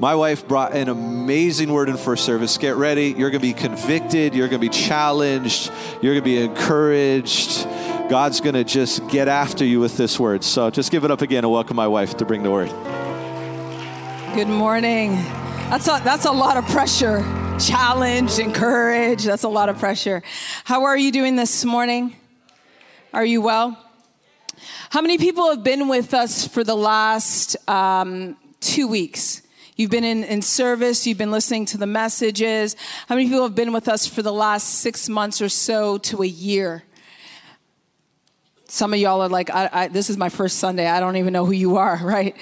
My wife brought an amazing word in first service. Get ready. You're going to be convicted. You're going to be challenged. You're going to be encouraged. God's going to just get after you with this word. So just give it up again and welcome my wife to bring the word. Good morning. That's a, that's a lot of pressure. Challenge, encourage. That's a lot of pressure. How are you doing this morning? Are you well? How many people have been with us for the last um, two weeks? You've been in, in service, you've been listening to the messages. How many people have been with us for the last six months or so to a year? Some of y'all are like, I, I, this is my first Sunday. I don't even know who you are, right?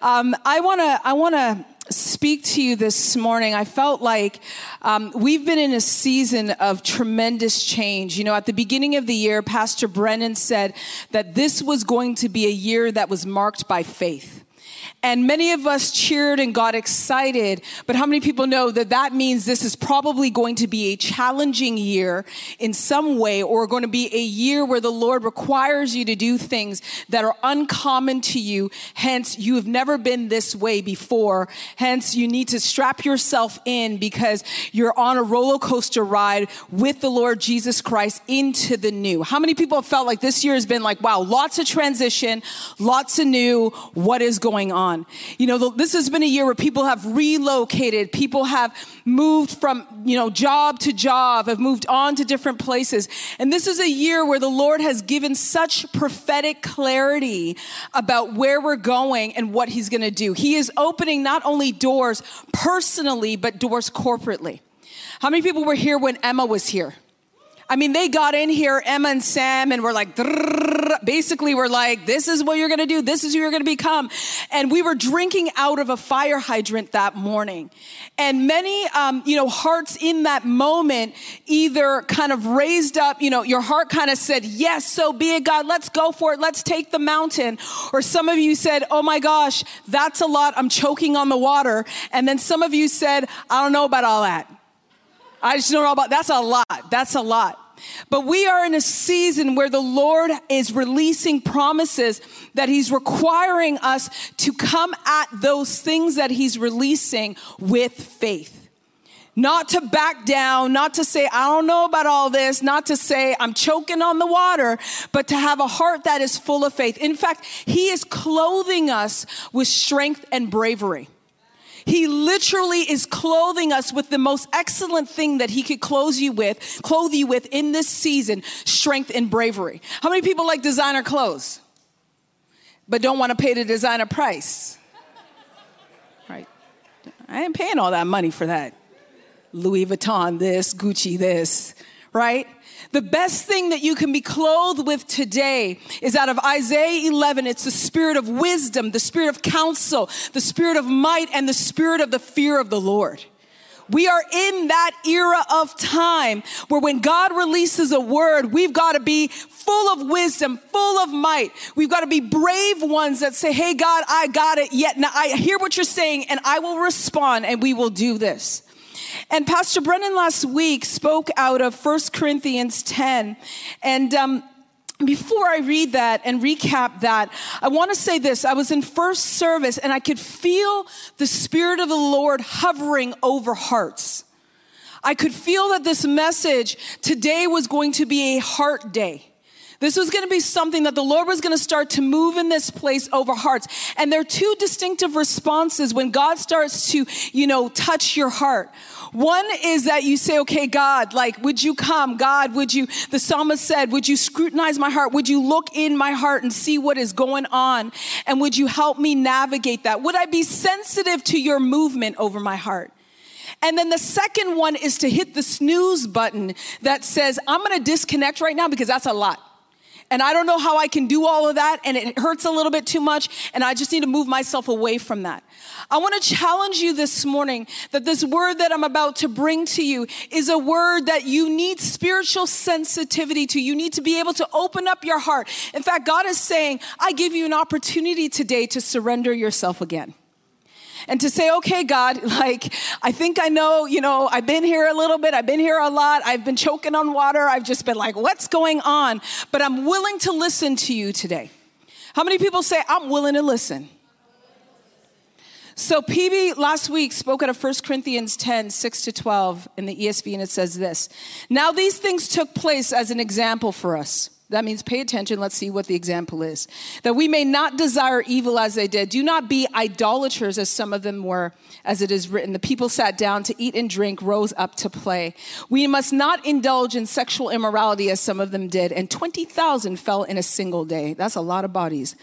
Um, I wanna, I wanna speak to you this morning. I felt like um, we've been in a season of tremendous change. You know, at the beginning of the year, Pastor Brendan said that this was going to be a year that was marked by faith. And many of us cheered and got excited, but how many people know that that means this is probably going to be a challenging year in some way, or going to be a year where the Lord requires you to do things that are uncommon to you. Hence, you have never been this way before. Hence, you need to strap yourself in because you're on a roller coaster ride with the Lord Jesus Christ into the new. How many people have felt like this year has been like, wow, lots of transition, lots of new, what is going on? On. You know, this has been a year where people have relocated, people have moved from, you know, job to job, have moved on to different places. And this is a year where the Lord has given such prophetic clarity about where we're going and what He's going to do. He is opening not only doors personally, but doors corporately. How many people were here when Emma was here? I mean, they got in here, Emma and Sam, and we're like, basically, we're like, this is what you're gonna do, this is who you're gonna become. And we were drinking out of a fire hydrant that morning. And many, um, you know, hearts in that moment either kind of raised up, you know, your heart kind of said, yes, so be it, God, let's go for it, let's take the mountain. Or some of you said, oh my gosh, that's a lot, I'm choking on the water. And then some of you said, I don't know about all that. I just know about that's a lot. That's a lot. But we are in a season where the Lord is releasing promises that He's requiring us to come at those things that He's releasing with faith. Not to back down, not to say, I don't know about all this, not to say, I'm choking on the water, but to have a heart that is full of faith. In fact, He is clothing us with strength and bravery. He literally is clothing us with the most excellent thing that he could clothe you with, clothe you with in this season, strength and bravery. How many people like designer clothes? But don't want to pay the designer price? Right. I ain't paying all that money for that. Louis Vuitton this, Gucci this, right? The best thing that you can be clothed with today is out of Isaiah 11. It's the spirit of wisdom, the spirit of counsel, the spirit of might, and the spirit of the fear of the Lord. We are in that era of time where when God releases a word, we've got to be full of wisdom, full of might. We've got to be brave ones that say, Hey, God, I got it. Yet now I hear what you're saying and I will respond and we will do this. And Pastor Brendan last week spoke out of 1 Corinthians 10. And um, before I read that and recap that, I want to say this. I was in first service and I could feel the Spirit of the Lord hovering over hearts. I could feel that this message today was going to be a heart day. This was going to be something that the Lord was going to start to move in this place over hearts. And there are two distinctive responses when God starts to, you know, touch your heart. One is that you say, okay, God, like, would you come? God, would you, the psalmist said, would you scrutinize my heart? Would you look in my heart and see what is going on? And would you help me navigate that? Would I be sensitive to your movement over my heart? And then the second one is to hit the snooze button that says, I'm gonna disconnect right now because that's a lot and I don't know how I can do all of that, and it hurts a little bit too much, and I just need to move myself away from that. I want to challenge you this morning that this word that I'm about to bring to you is a word that you need spiritual sensitivity to. You need to be able to open up your heart. In fact, God is saying, I give you an opportunity today to surrender yourself again and to say, okay, God, like, I think I know, you know, I've been here a little bit, I've been here a lot, I've been choking on water, I've just been like, what's going on? But I'm willing to listen to you today. How many people say, I'm willing to listen? So PB last week spoke out of 1 Corinthians 10, 6 to 12 in the ESV, and it says this. Now these things took place as an example for us. That means pay attention. Let's see what the example is. That we may not desire evil as they did. Do not be idolaters as some of them were, as it is written. The people sat down to eat and drink, rose up to play. We must not indulge in sexual immorality as some of them did. And 20,000 fell in a single day. That's a lot of bodies.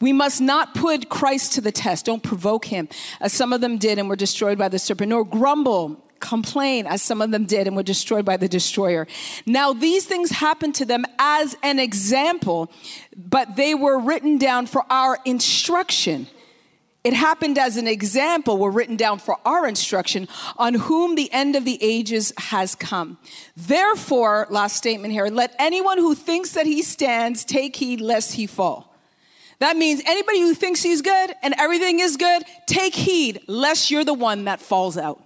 We must not put Christ to the test. Don't provoke him, as some of them did and were destroyed by the serpent, nor grumble, complain, as some of them did and were destroyed by the destroyer. Now, these things happened to them as an example, but they were written down for our instruction. It happened as an example, were written down for our instruction, on whom the end of the ages has come. Therefore, last statement here, let anyone who thinks that he stands take heed lest he fall. That means anybody who thinks he's good and everything is good, take heed lest you're the one that falls out.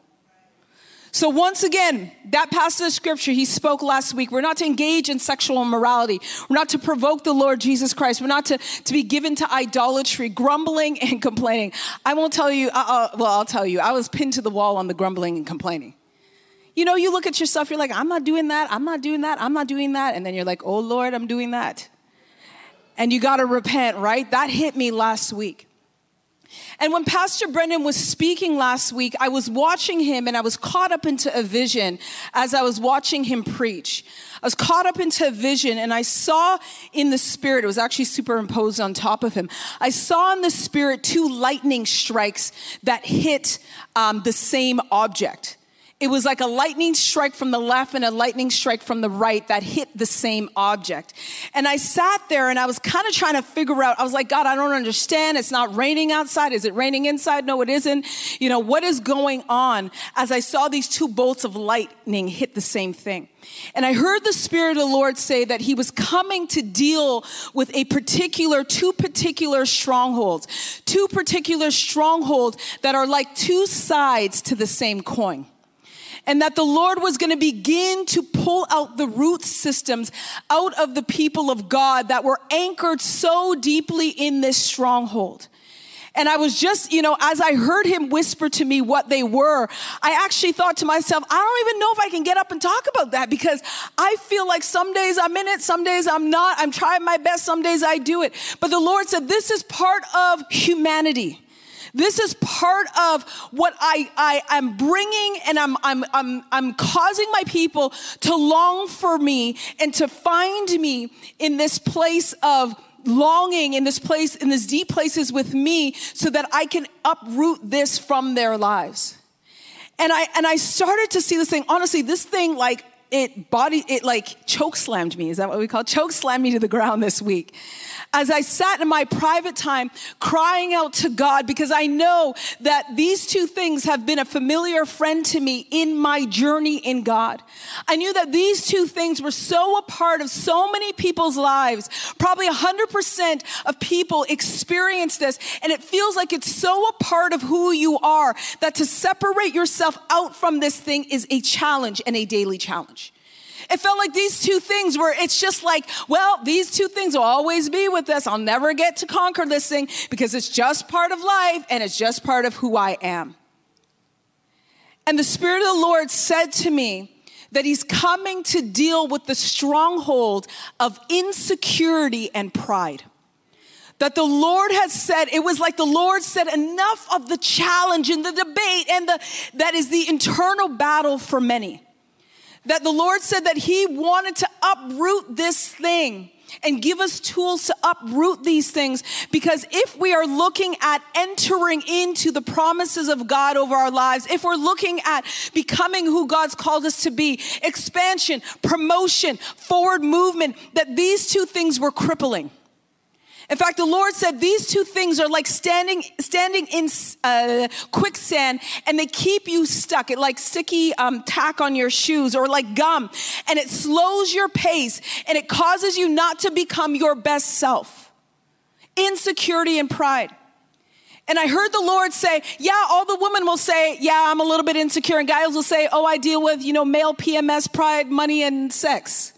So, once again, that passage of scripture he spoke last week, we're not to engage in sexual immorality. We're not to provoke the Lord Jesus Christ. We're not to, to be given to idolatry, grumbling and complaining. I won't tell you, uh, uh, well, I'll tell you, I was pinned to the wall on the grumbling and complaining. You know, you look at yourself, you're like, I'm not doing that, I'm not doing that, I'm not doing that. And then you're like, oh Lord, I'm doing that and you got to repent, right? That hit me last week. And when Pastor Brendan was speaking last week, I was watching him and I was caught up into a vision as I was watching him preach. I was caught up into a vision and I saw in the spirit, it was actually superimposed on top of him. I saw in the spirit two lightning strikes that hit um, the same object. It was like a lightning strike from the left and a lightning strike from the right that hit the same object. And I sat there and I was kind of trying to figure out, I was like, God, I don't understand. It's not raining outside. Is it raining inside? No, it isn't. You know, what is going on as I saw these two bolts of lightning hit the same thing? And I heard the Spirit of the Lord say that He was coming to deal with a particular, two particular strongholds, two particular strongholds that are like two sides to the same coin and that the Lord was going to begin to pull out the root systems out of the people of God that were anchored so deeply in this stronghold. And I was just, you know, as I heard him whisper to me what they were, I actually thought to myself, I don't even know if I can get up and talk about that because I feel like some days I'm in it, some days I'm not. I'm trying my best, some days I do it. But the Lord said, this is part of humanity. This is part of what I, I am bringing and I'm, I'm, I'm, I'm causing my people to long for me and to find me in this place of longing in this place, in these deep places with me so that I can uproot this from their lives. And I, and I started to see this thing, honestly, this thing like it body, it like choke slammed me. Is that what we call it? Choke slammed me to the ground this week as I sat in my private time crying out to God because I know that these two things have been a familiar friend to me in my journey in God. I knew that these two things were so a part of so many people's lives. Probably 100% of people experience this, and it feels like it's so a part of who you are that to separate yourself out from this thing is a challenge and a daily challenge. It felt like these two things were, it's just like, well, these two things will always be with us. I'll never get to conquer this thing because it's just part of life and it's just part of who I am. And the Spirit of the Lord said to me, that he's coming to deal with the stronghold of insecurity and pride. That the Lord has said, it was like the Lord said, enough of the challenge and the debate and the, that is the internal battle for many that the Lord said that He wanted to uproot this thing and give us tools to uproot these things. Because if we are looking at entering into the promises of God over our lives, if we're looking at becoming who God's called us to be, expansion, promotion, forward movement, that these two things were crippling. In fact, the Lord said these two things are like standing, standing in uh, quicksand and they keep you stuck. It like sticky um, tack on your shoes or like gum and it slows your pace and it causes you not to become your best self. Insecurity and pride. And I heard the Lord say, yeah, all the women will say, yeah, I'm a little bit insecure. And guys will say, oh, I deal with, you know, male PMS, pride, money, and sex.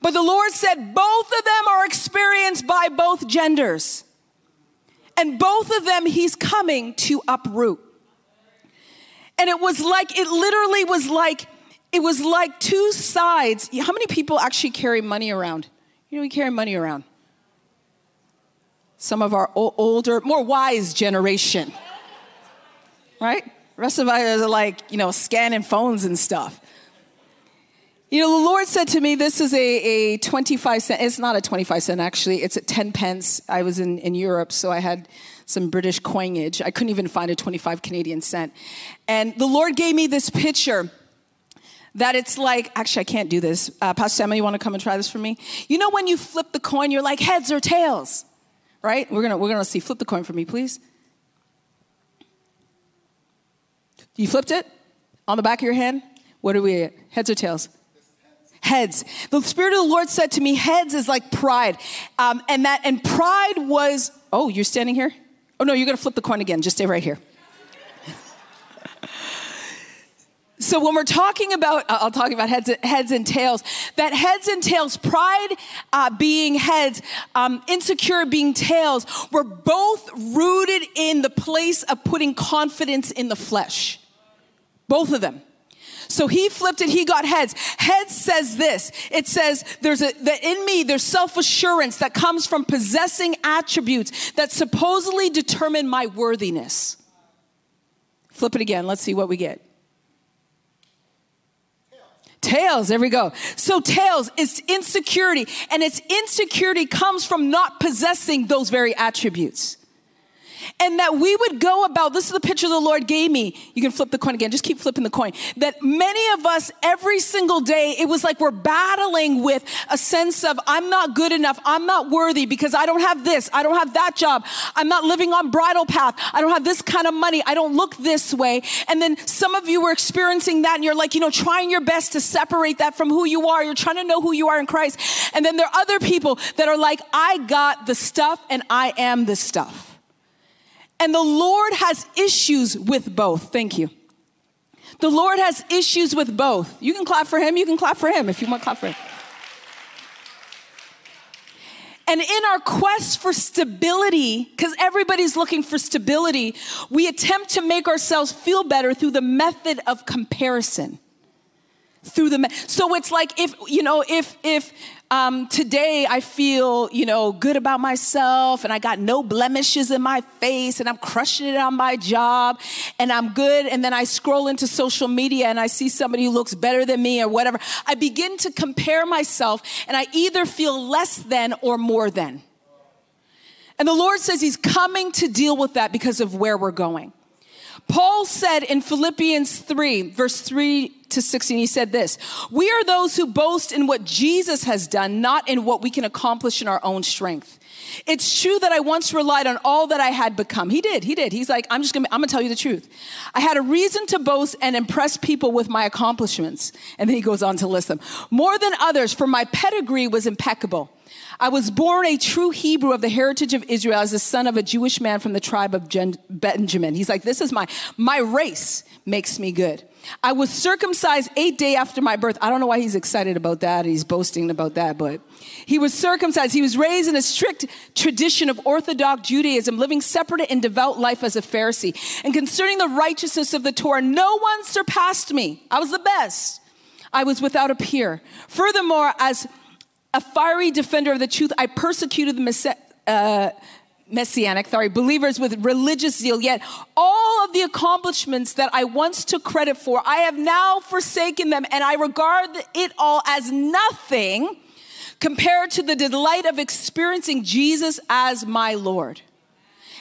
But the Lord said both of them are experienced by both genders. And both of them he's coming to uproot. And it was like, it literally was like, it was like two sides. How many people actually carry money around? You know, we carry money around. Some of our older, more wise generation, right? The rest of us are like, you know, scanning phones and stuff. You know, the Lord said to me, this is a, a 25 cent, it's not a 25 cent actually, it's at 10 pence. I was in, in Europe, so I had some British coinage. I couldn't even find a 25 Canadian cent. And the Lord gave me this picture that it's like, actually, I can't do this. Uh, Pastor Emma, you want to come and try this for me? You know, when you flip the coin, you're like heads or tails, right? We're gonna we're gonna see. Flip the coin for me, please. You flipped it on the back of your hand. What are we? Heads or tails? Heads. The Spirit of the Lord said to me, heads is like pride. Um, and that, and pride was, oh, you're standing here? Oh, no, you're going to flip the coin again. Just stay right here. So when we're talking about, I'll talk about heads, heads and tails. That heads and tails, pride uh, being heads, um, insecure being tails, were both rooted in the place of putting confidence in the flesh. Both of them. So he flipped it, he got heads. Heads says this it says, there's a, that in me, there's self assurance that comes from possessing attributes that supposedly determine my worthiness. Flip it again, let's see what we get. Tails, there we go. So, tails is insecurity, and its insecurity comes from not possessing those very attributes and that we would go about this is the picture the Lord gave me. You can flip the coin again, just keep flipping the coin. That many of us, every single day, it was like we're battling with a sense of, I'm not good enough, I'm not worthy because I don't have this, I don't have that job, I'm not living on Bridle Path, I don't have this kind of money, I don't look this way. And then some of you were experiencing that and you're like, you know, trying your best to separate that from who you are. You're trying to know who you are in Christ. And then there are other people that are like, I got the stuff and I am the stuff. And the Lord has issues with both. Thank you. The Lord has issues with both. You can clap for him, you can clap for him if you want to clap for him. And in our quest for stability, because everybody's looking for stability, we attempt to make ourselves feel better through the method of comparison. Through the, me- so it's like if, you know, if, if, um, today I feel, you know, good about myself and I got no blemishes in my face and I'm crushing it on my job and I'm good. And then I scroll into social media and I see somebody who looks better than me or whatever. I begin to compare myself and I either feel less than or more than. And the Lord says He's coming to deal with that because of where we're going. Paul said in Philippians 3, verse 3 to 16, he said this We are those who boast in what Jesus has done, not in what we can accomplish in our own strength. It's true that I once relied on all that I had become. He did, he did. He's like, I'm just gonna, I'm gonna tell you the truth. I had a reason to boast and impress people with my accomplishments. And then he goes on to list them. More than others, for my pedigree was impeccable. I was born a true Hebrew of the heritage of Israel as the son of a Jewish man from the tribe of Benjamin. He's like, this is my, my race makes me good. I was circumcised eight day after my birth. I don't know why he's excited about that. He's boasting about that, but he was circumcised. He was raised in a strict tradition of Orthodox Judaism, living separate and devout life as a Pharisee. And concerning the righteousness of the Torah, no one surpassed me. I was the best. I was without a peer. Furthermore, as a fiery defender of the truth, I persecuted the uh, messianic, sorry, believers with religious zeal. Yet all of the accomplishments that I once took credit for, I have now forsaken them, and I regard it all as nothing compared to the delight of experiencing Jesus as my Lord.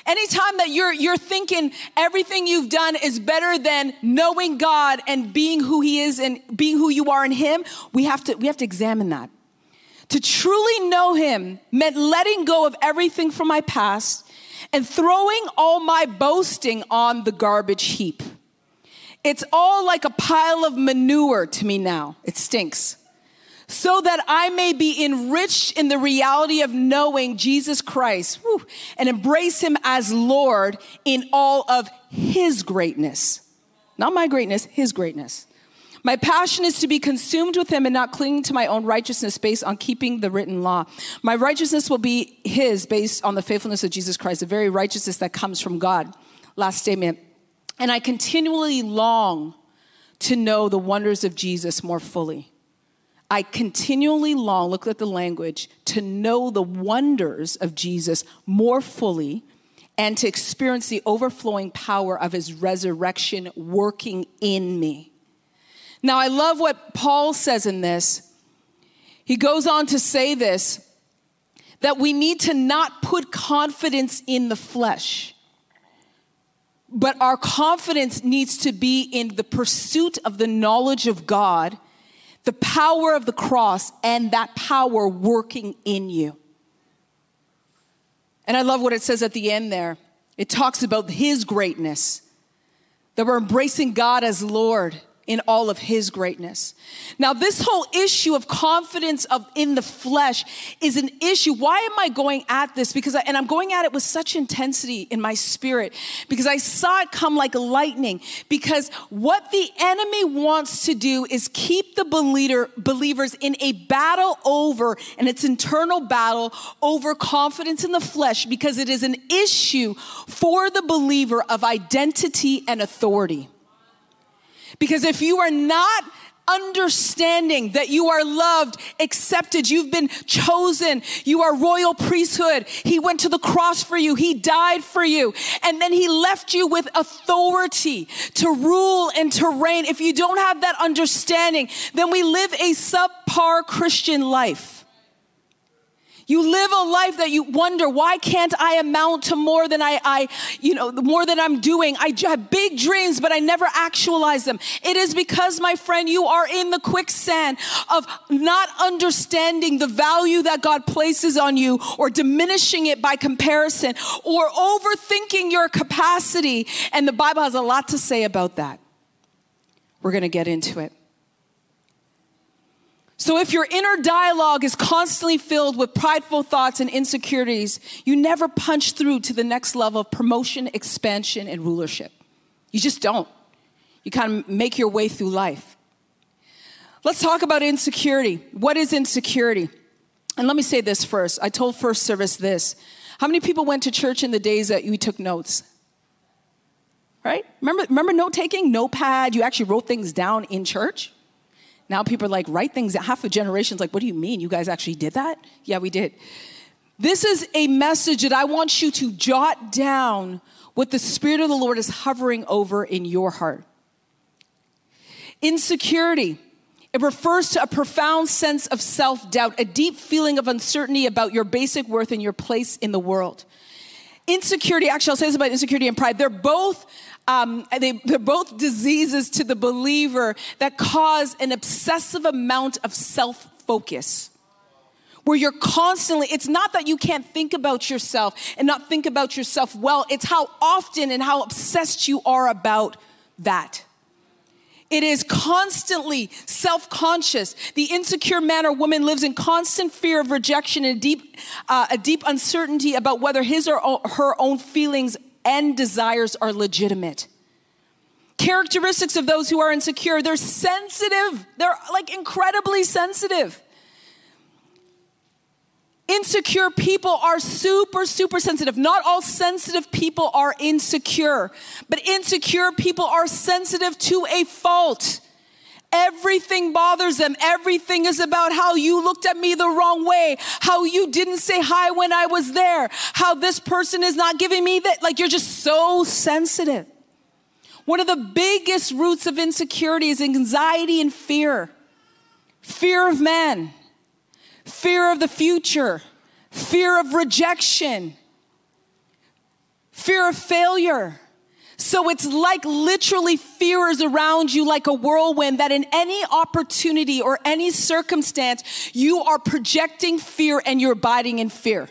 Anytime that you're, you're thinking everything you've done is better than knowing God and being who He is and being who you are in Him, we have to, we have to examine that. To truly know him meant letting go of everything from my past and throwing all my boasting on the garbage heap. It's all like a pile of manure to me now. It stinks. So that I may be enriched in the reality of knowing Jesus Christ whew, and embrace him as Lord in all of his greatness. Not my greatness, his greatness. My passion is to be consumed with him and not cling to my own righteousness based on keeping the written law. My righteousness will be his based on the faithfulness of Jesus Christ, the very righteousness that comes from God. Last statement. And I continually long to know the wonders of Jesus more fully. I continually long, look at the language, to know the wonders of Jesus more fully and to experience the overflowing power of his resurrection working in me. Now, I love what Paul says in this. He goes on to say this that we need to not put confidence in the flesh, but our confidence needs to be in the pursuit of the knowledge of God, the power of the cross, and that power working in you. And I love what it says at the end there. It talks about his greatness, that we're embracing God as Lord in all of his greatness. Now, this whole issue of confidence of in the flesh is an issue. Why am I going at this? Because I, and I'm going at it with such intensity in my spirit because I saw it come like lightning. Because what the enemy wants to do is keep the believer, believers in a battle over, and it's internal battle over confidence in the flesh because it is an issue for the believer of identity and authority. Because if you are not understanding that you are loved, accepted, you've been chosen, you are royal priesthood. He went to the cross for you, He died for you, and then He left you with authority to rule and to reign. If you don't have that understanding, then we live a subpar Christian life. You live a life that you wonder, why can't I amount to more than I, I you know, more than I'm doing? I have big dreams, but I never actualize them. It is because, my friend, you are in the quicksand of not understanding the value that God places on you or diminishing it by comparison or overthinking your capacity. And the Bible has a lot to say about that. We're going to get into it. So, if your inner dialogue is constantly filled with prideful thoughts and insecurities, you never punch through to the next level of promotion, expansion, and rulership. You just don't. You kind of make your way through life. Let's talk about insecurity. What is insecurity? And let me say this first. I told first service this. How many people went to church in the days that you took notes? Right? Remember, remember note taking? Notepad, you actually wrote things down in church? Now people are like, write things. Half a generation's like, what do you mean? You guys actually did that? Yeah, we did. This is a message that I want you to jot down what the Spirit of the Lord is hovering over in your heart. Insecurity. It refers to a profound sense of self doubt, a deep feeling of uncertainty about your basic worth and your place in the world. Insecurity, actually, I'll say this about insecurity and pride. They're both um, they, they're both diseases to the believer that cause an obsessive amount of self focus where you're constantly, it's not that you can't think about yourself and not think about yourself well, it's how often and how obsessed you are about that. It is constantly self conscious. The insecure man or woman lives in constant fear of rejection and deep, uh, a deep uncertainty about whether his or her own feelings and desires are legitimate. Characteristics of those who are insecure, they're sensitive. They're like incredibly sensitive. Insecure people are super, super sensitive. Not all sensitive people are insecure, but insecure people are sensitive to a fault. Everything bothers them. Everything is about how you looked at me the wrong way, how you didn't say hi when I was there, how this person is not giving me that. Like you're just so sensitive. One of the biggest roots of insecurity is anxiety and fear fear of men, fear of the future, fear of rejection, fear of failure. So it's like literally fear is around you like a whirlwind that in any opportunity or any circumstance, you are projecting fear and you're abiding in fear.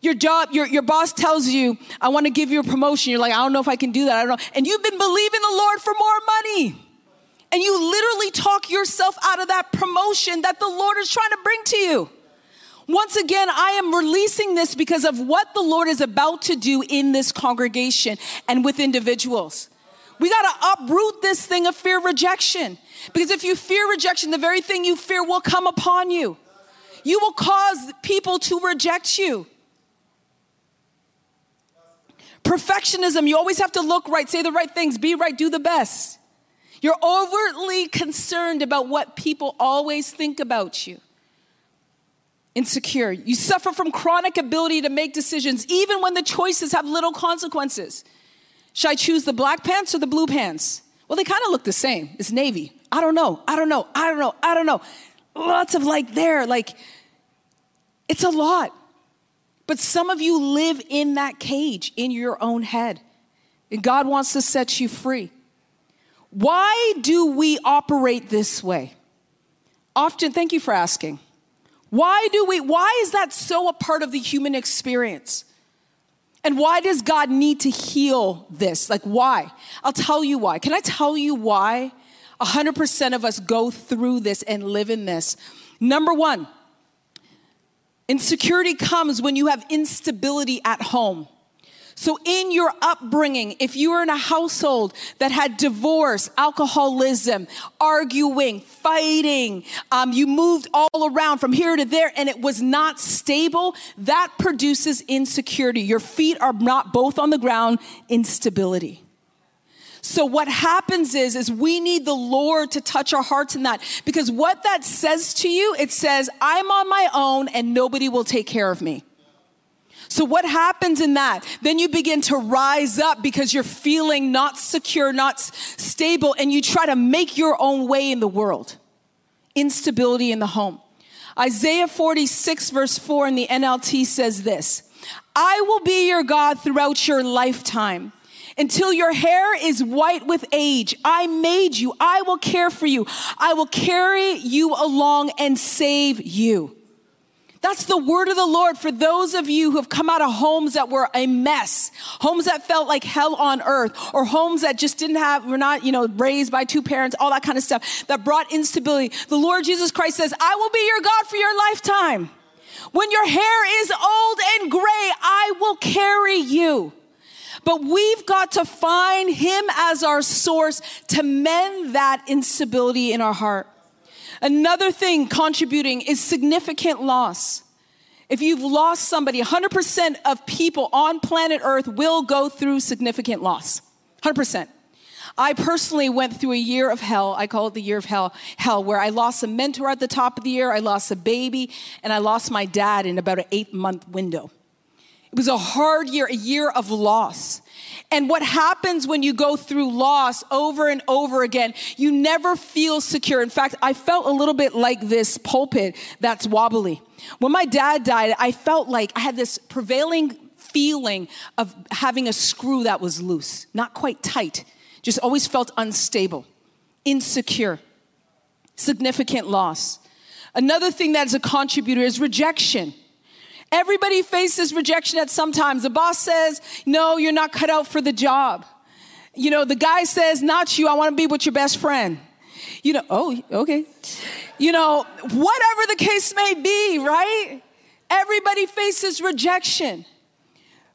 Your job, your, your boss tells you, I want to give you a promotion. You're like, I don't know if I can do that. I don't know. And you've been believing the Lord for more money. And you literally talk yourself out of that promotion that the Lord is trying to bring to you. Once again, I am releasing this because of what the Lord is about to do in this congregation and with individuals. We got to uproot this thing of fear rejection. Because if you fear rejection, the very thing you fear will come upon you. You will cause people to reject you. Perfectionism, you always have to look right, say the right things, be right, do the best. You're overtly concerned about what people always think about you. Insecure. You suffer from chronic ability to make decisions, even when the choices have little consequences. Should I choose the black pants or the blue pants? Well, they kind of look the same. It's navy. I don't know. I don't know. I don't know. I don't know. Lots of like there, like, it's a lot. But some of you live in that cage in your own head, and God wants to set you free. Why do we operate this way? Often, thank you for asking. Why do we, why is that so a part of the human experience? And why does God need to heal this? Like, why? I'll tell you why. Can I tell you why 100% of us go through this and live in this? Number one, insecurity comes when you have instability at home. So, in your upbringing, if you were in a household that had divorce, alcoholism, arguing, fighting, um, you moved all around from here to there and it was not stable, that produces insecurity. Your feet are not both on the ground, instability. So what happens is is we need the Lord to touch our hearts in that because what that says to you it says I'm on my own and nobody will take care of me. So, what happens in that? Then you begin to rise up because you're feeling not secure, not stable, and you try to make your own way in the world. Instability in the home. Isaiah 46, verse 4 in the NLT says this I will be your God throughout your lifetime. Until your hair is white with age, I made you. I will care for you. I will carry you along and save you. That's the word of the Lord for those of you who have come out of homes that were a mess, homes that felt like hell on earth, or homes that just didn't have, were not, you know, raised by two parents, all that kind of stuff that brought instability. The Lord Jesus Christ says, I will be your God for your lifetime. When your hair is old and gray, I will carry you. But we've got to find Him as our source to mend that instability in our heart. Another thing contributing is significant loss. If you've lost somebody, 100% of people on planet Earth will go through significant loss. 100%. I personally went through a year of hell. I call it the year of hell, hell, where I lost a mentor at the top of the year, I lost a baby, and I lost my dad in about an eight month window. It was a hard year, a year of loss. And what happens when you go through loss over and over again, you never feel secure. In fact, I felt a little bit like this pulpit that's wobbly. When my dad died, I felt like I had this prevailing feeling of having a screw that was loose, not quite tight, just always felt unstable, insecure, significant loss. Another thing that's a contributor is rejection. Everybody faces rejection at some times. The boss says, No, you're not cut out for the job. You know, the guy says, Not you, I want to be with your best friend. You know, oh, okay. You know, whatever the case may be, right? Everybody faces rejection.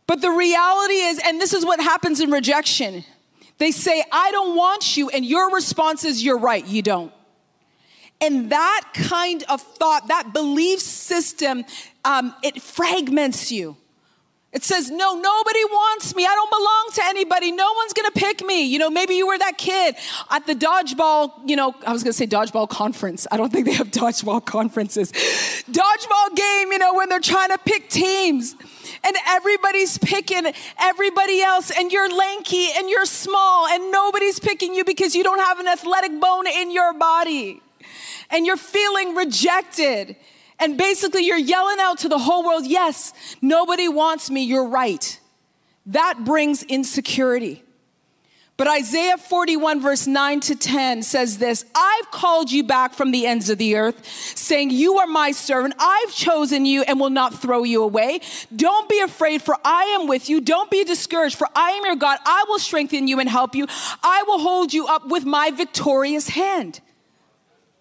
But the reality is, and this is what happens in rejection they say, I don't want you, and your response is, You're right, you don't. And that kind of thought, that belief system, um, it fragments you. It says, no, nobody wants me. I don't belong to anybody. No one's gonna pick me. You know, maybe you were that kid at the dodgeball, you know, I was gonna say dodgeball conference. I don't think they have dodgeball conferences. Dodgeball game, you know, when they're trying to pick teams and everybody's picking everybody else and you're lanky and you're small and nobody's picking you because you don't have an athletic bone in your body and you're feeling rejected. And basically, you're yelling out to the whole world, Yes, nobody wants me, you're right. That brings insecurity. But Isaiah 41, verse 9 to 10 says this I've called you back from the ends of the earth, saying, You are my servant. I've chosen you and will not throw you away. Don't be afraid, for I am with you. Don't be discouraged, for I am your God. I will strengthen you and help you. I will hold you up with my victorious hand.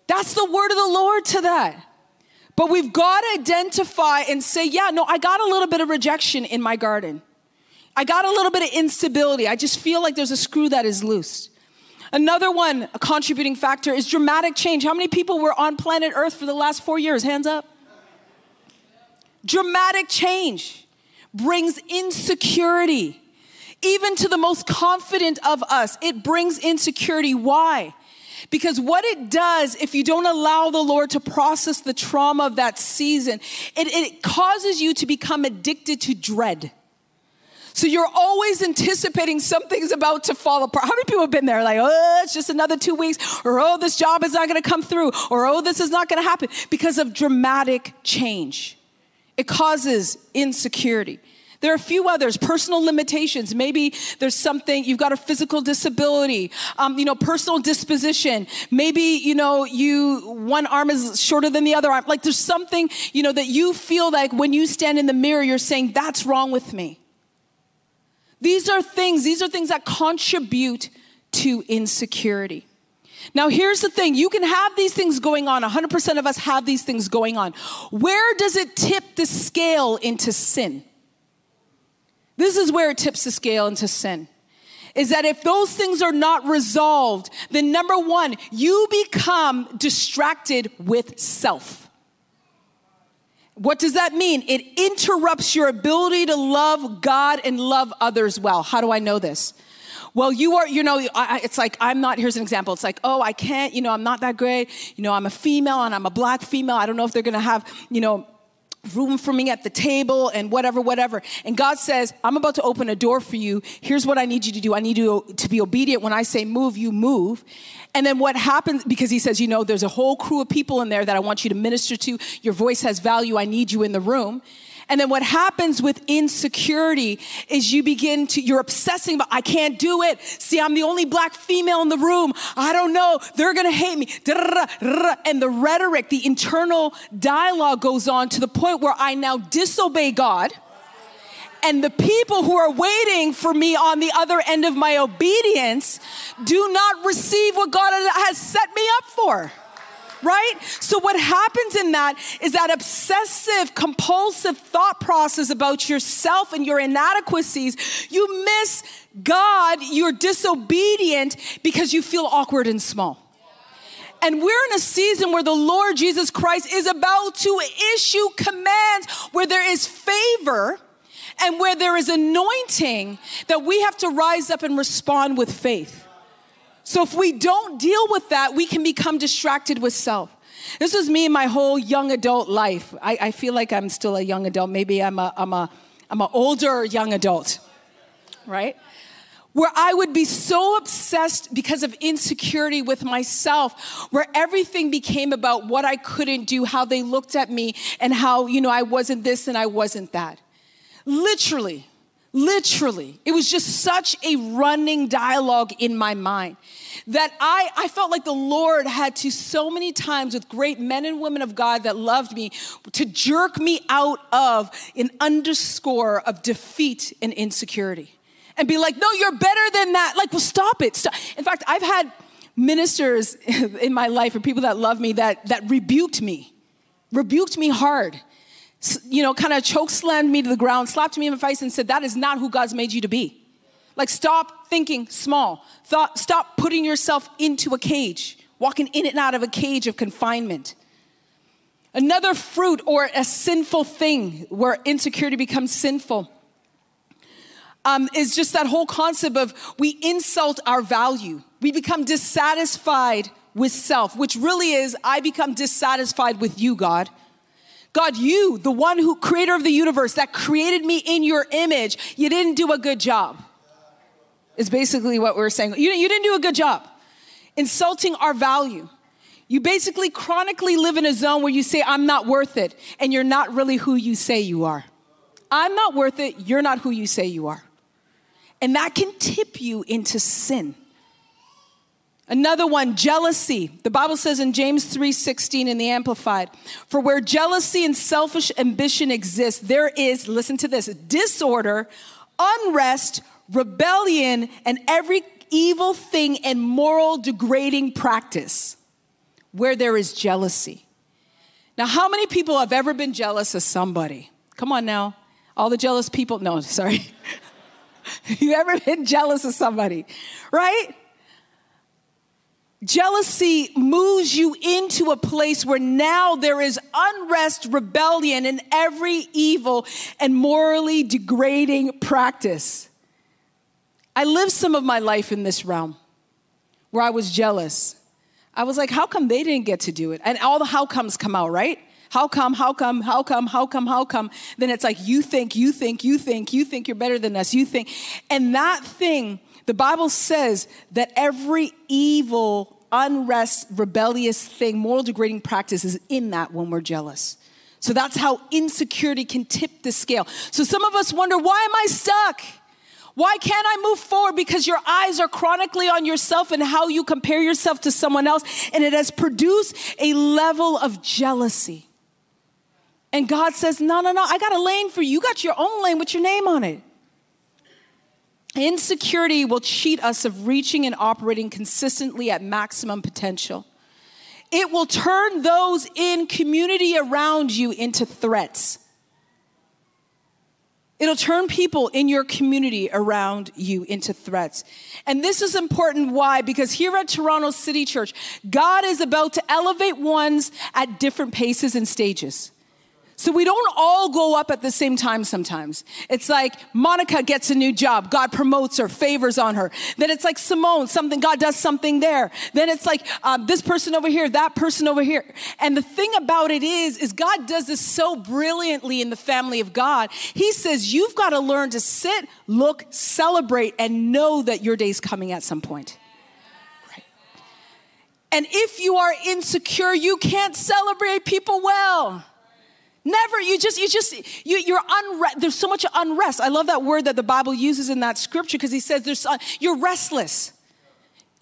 That's the word of the Lord to that. But we've got to identify and say, yeah, no, I got a little bit of rejection in my garden. I got a little bit of instability. I just feel like there's a screw that is loose. Another one, a contributing factor, is dramatic change. How many people were on planet Earth for the last four years? Hands up. Dramatic change brings insecurity. Even to the most confident of us, it brings insecurity. Why? Because what it does, if you don't allow the Lord to process the trauma of that season, it, it causes you to become addicted to dread. So you're always anticipating something's about to fall apart. How many people have been there? Like, oh, it's just another two weeks, or oh, this job is not gonna come through, or oh, this is not gonna happen because of dramatic change. It causes insecurity. There are a few others, personal limitations. Maybe there's something, you've got a physical disability, um, you know, personal disposition. Maybe, you know, you, one arm is shorter than the other arm. Like there's something, you know, that you feel like when you stand in the mirror, you're saying, that's wrong with me. These are things, these are things that contribute to insecurity. Now, here's the thing you can have these things going on. 100% of us have these things going on. Where does it tip the scale into sin? This is where it tips the scale into sin. Is that if those things are not resolved, then number one, you become distracted with self. What does that mean? It interrupts your ability to love God and love others well. How do I know this? Well, you are, you know, I, it's like, I'm not, here's an example. It's like, oh, I can't, you know, I'm not that great. You know, I'm a female and I'm a black female. I don't know if they're gonna have, you know, room for me at the table and whatever, whatever. And God says, I'm about to open a door for you. Here's what I need you to do. I need you to be obedient. When I say move, you move. And then what happens, because he says, you know, there's a whole crew of people in there that I want you to minister to. Your voice has value. I need you in the room. And then what happens with insecurity is you begin to, you're obsessing about, I can't do it. See, I'm the only black female in the room. I don't know. They're going to hate me. And the rhetoric, the internal dialogue goes on to the point where I now disobey God. And the people who are waiting for me on the other end of my obedience do not receive what God has set me up for right? So, what happens in that is that obsessive, compulsive thought process about yourself and your inadequacies. You miss God, you're disobedient because you feel awkward and small. And we're in a season where the Lord Jesus Christ is about to issue commands where there is favor and where there is anointing that we have to rise up and respond with faith. So if we don't deal with that, we can become distracted with self. This was me in my whole young adult life. I, I feel like I'm still a young adult. Maybe I'm a, I'm a, I'm an older young adult, right? Where I would be so obsessed because of insecurity with myself, where everything became about what I couldn't do, how they looked at me, and how, you know, I wasn't this and I wasn't that. Literally, Literally, it was just such a running dialogue in my mind that I, I felt like the Lord had to so many times with great men and women of God that loved me to jerk me out of an underscore of defeat and insecurity and be like, no, you're better than that. Like, well, stop it. Stop. In fact, I've had ministers in my life or people that love me that, that rebuked me, rebuked me hard you know, kind of choke slammed me to the ground, slapped me in the face, and said, That is not who God's made you to be. Like, stop thinking small. Thought, stop putting yourself into a cage, walking in and out of a cage of confinement. Another fruit or a sinful thing where insecurity becomes sinful um, is just that whole concept of we insult our value. We become dissatisfied with self, which really is I become dissatisfied with you, God. God, you, the one who creator of the universe that created me in your image, you didn't do a good job. Is basically what we're saying. You, you didn't do a good job insulting our value. You basically chronically live in a zone where you say, I'm not worth it, and you're not really who you say you are. I'm not worth it, you're not who you say you are. And that can tip you into sin. Another one, jealousy. The Bible says in James 3:16 in the amplified, for where jealousy and selfish ambition exist, there is, listen to this, disorder, unrest, rebellion, and every evil thing and moral degrading practice. Where there is jealousy. Now, how many people have ever been jealous of somebody? Come on now. All the jealous people, no, sorry. you ever been jealous of somebody, right? Jealousy moves you into a place where now there is unrest, rebellion, and every evil and morally degrading practice. I lived some of my life in this realm where I was jealous. I was like, how come they didn't get to do it? And all the how comes come out, right? How come, how come, how come, how come, how come? Then it's like, you think, you think, you think, you think you're better than us, you think. And that thing the Bible says that every evil, unrest, rebellious thing, moral degrading practice is in that when we're jealous. So that's how insecurity can tip the scale. So some of us wonder, why am I stuck? Why can't I move forward? Because your eyes are chronically on yourself and how you compare yourself to someone else, and it has produced a level of jealousy. And God says, No, no, no, I got a lane for you. You got your own lane with your name on it. Insecurity will cheat us of reaching and operating consistently at maximum potential. It will turn those in community around you into threats. It'll turn people in your community around you into threats. And this is important. Why? Because here at Toronto City Church, God is about to elevate ones at different paces and stages. So we don't all go up at the same time sometimes. It's like Monica gets a new job, God promotes her, favors on her. Then it's like Simone, something, God does something there. Then it's like um, this person over here, that person over here. And the thing about it is, is God does this so brilliantly in the family of God. He says, you've got to learn to sit, look, celebrate, and know that your day's coming at some point. And if you are insecure, you can't celebrate people well. Never. You just, you just, you, you're unrest. There's so much unrest. I love that word that the Bible uses in that scripture because he says there's, uh, you're restless.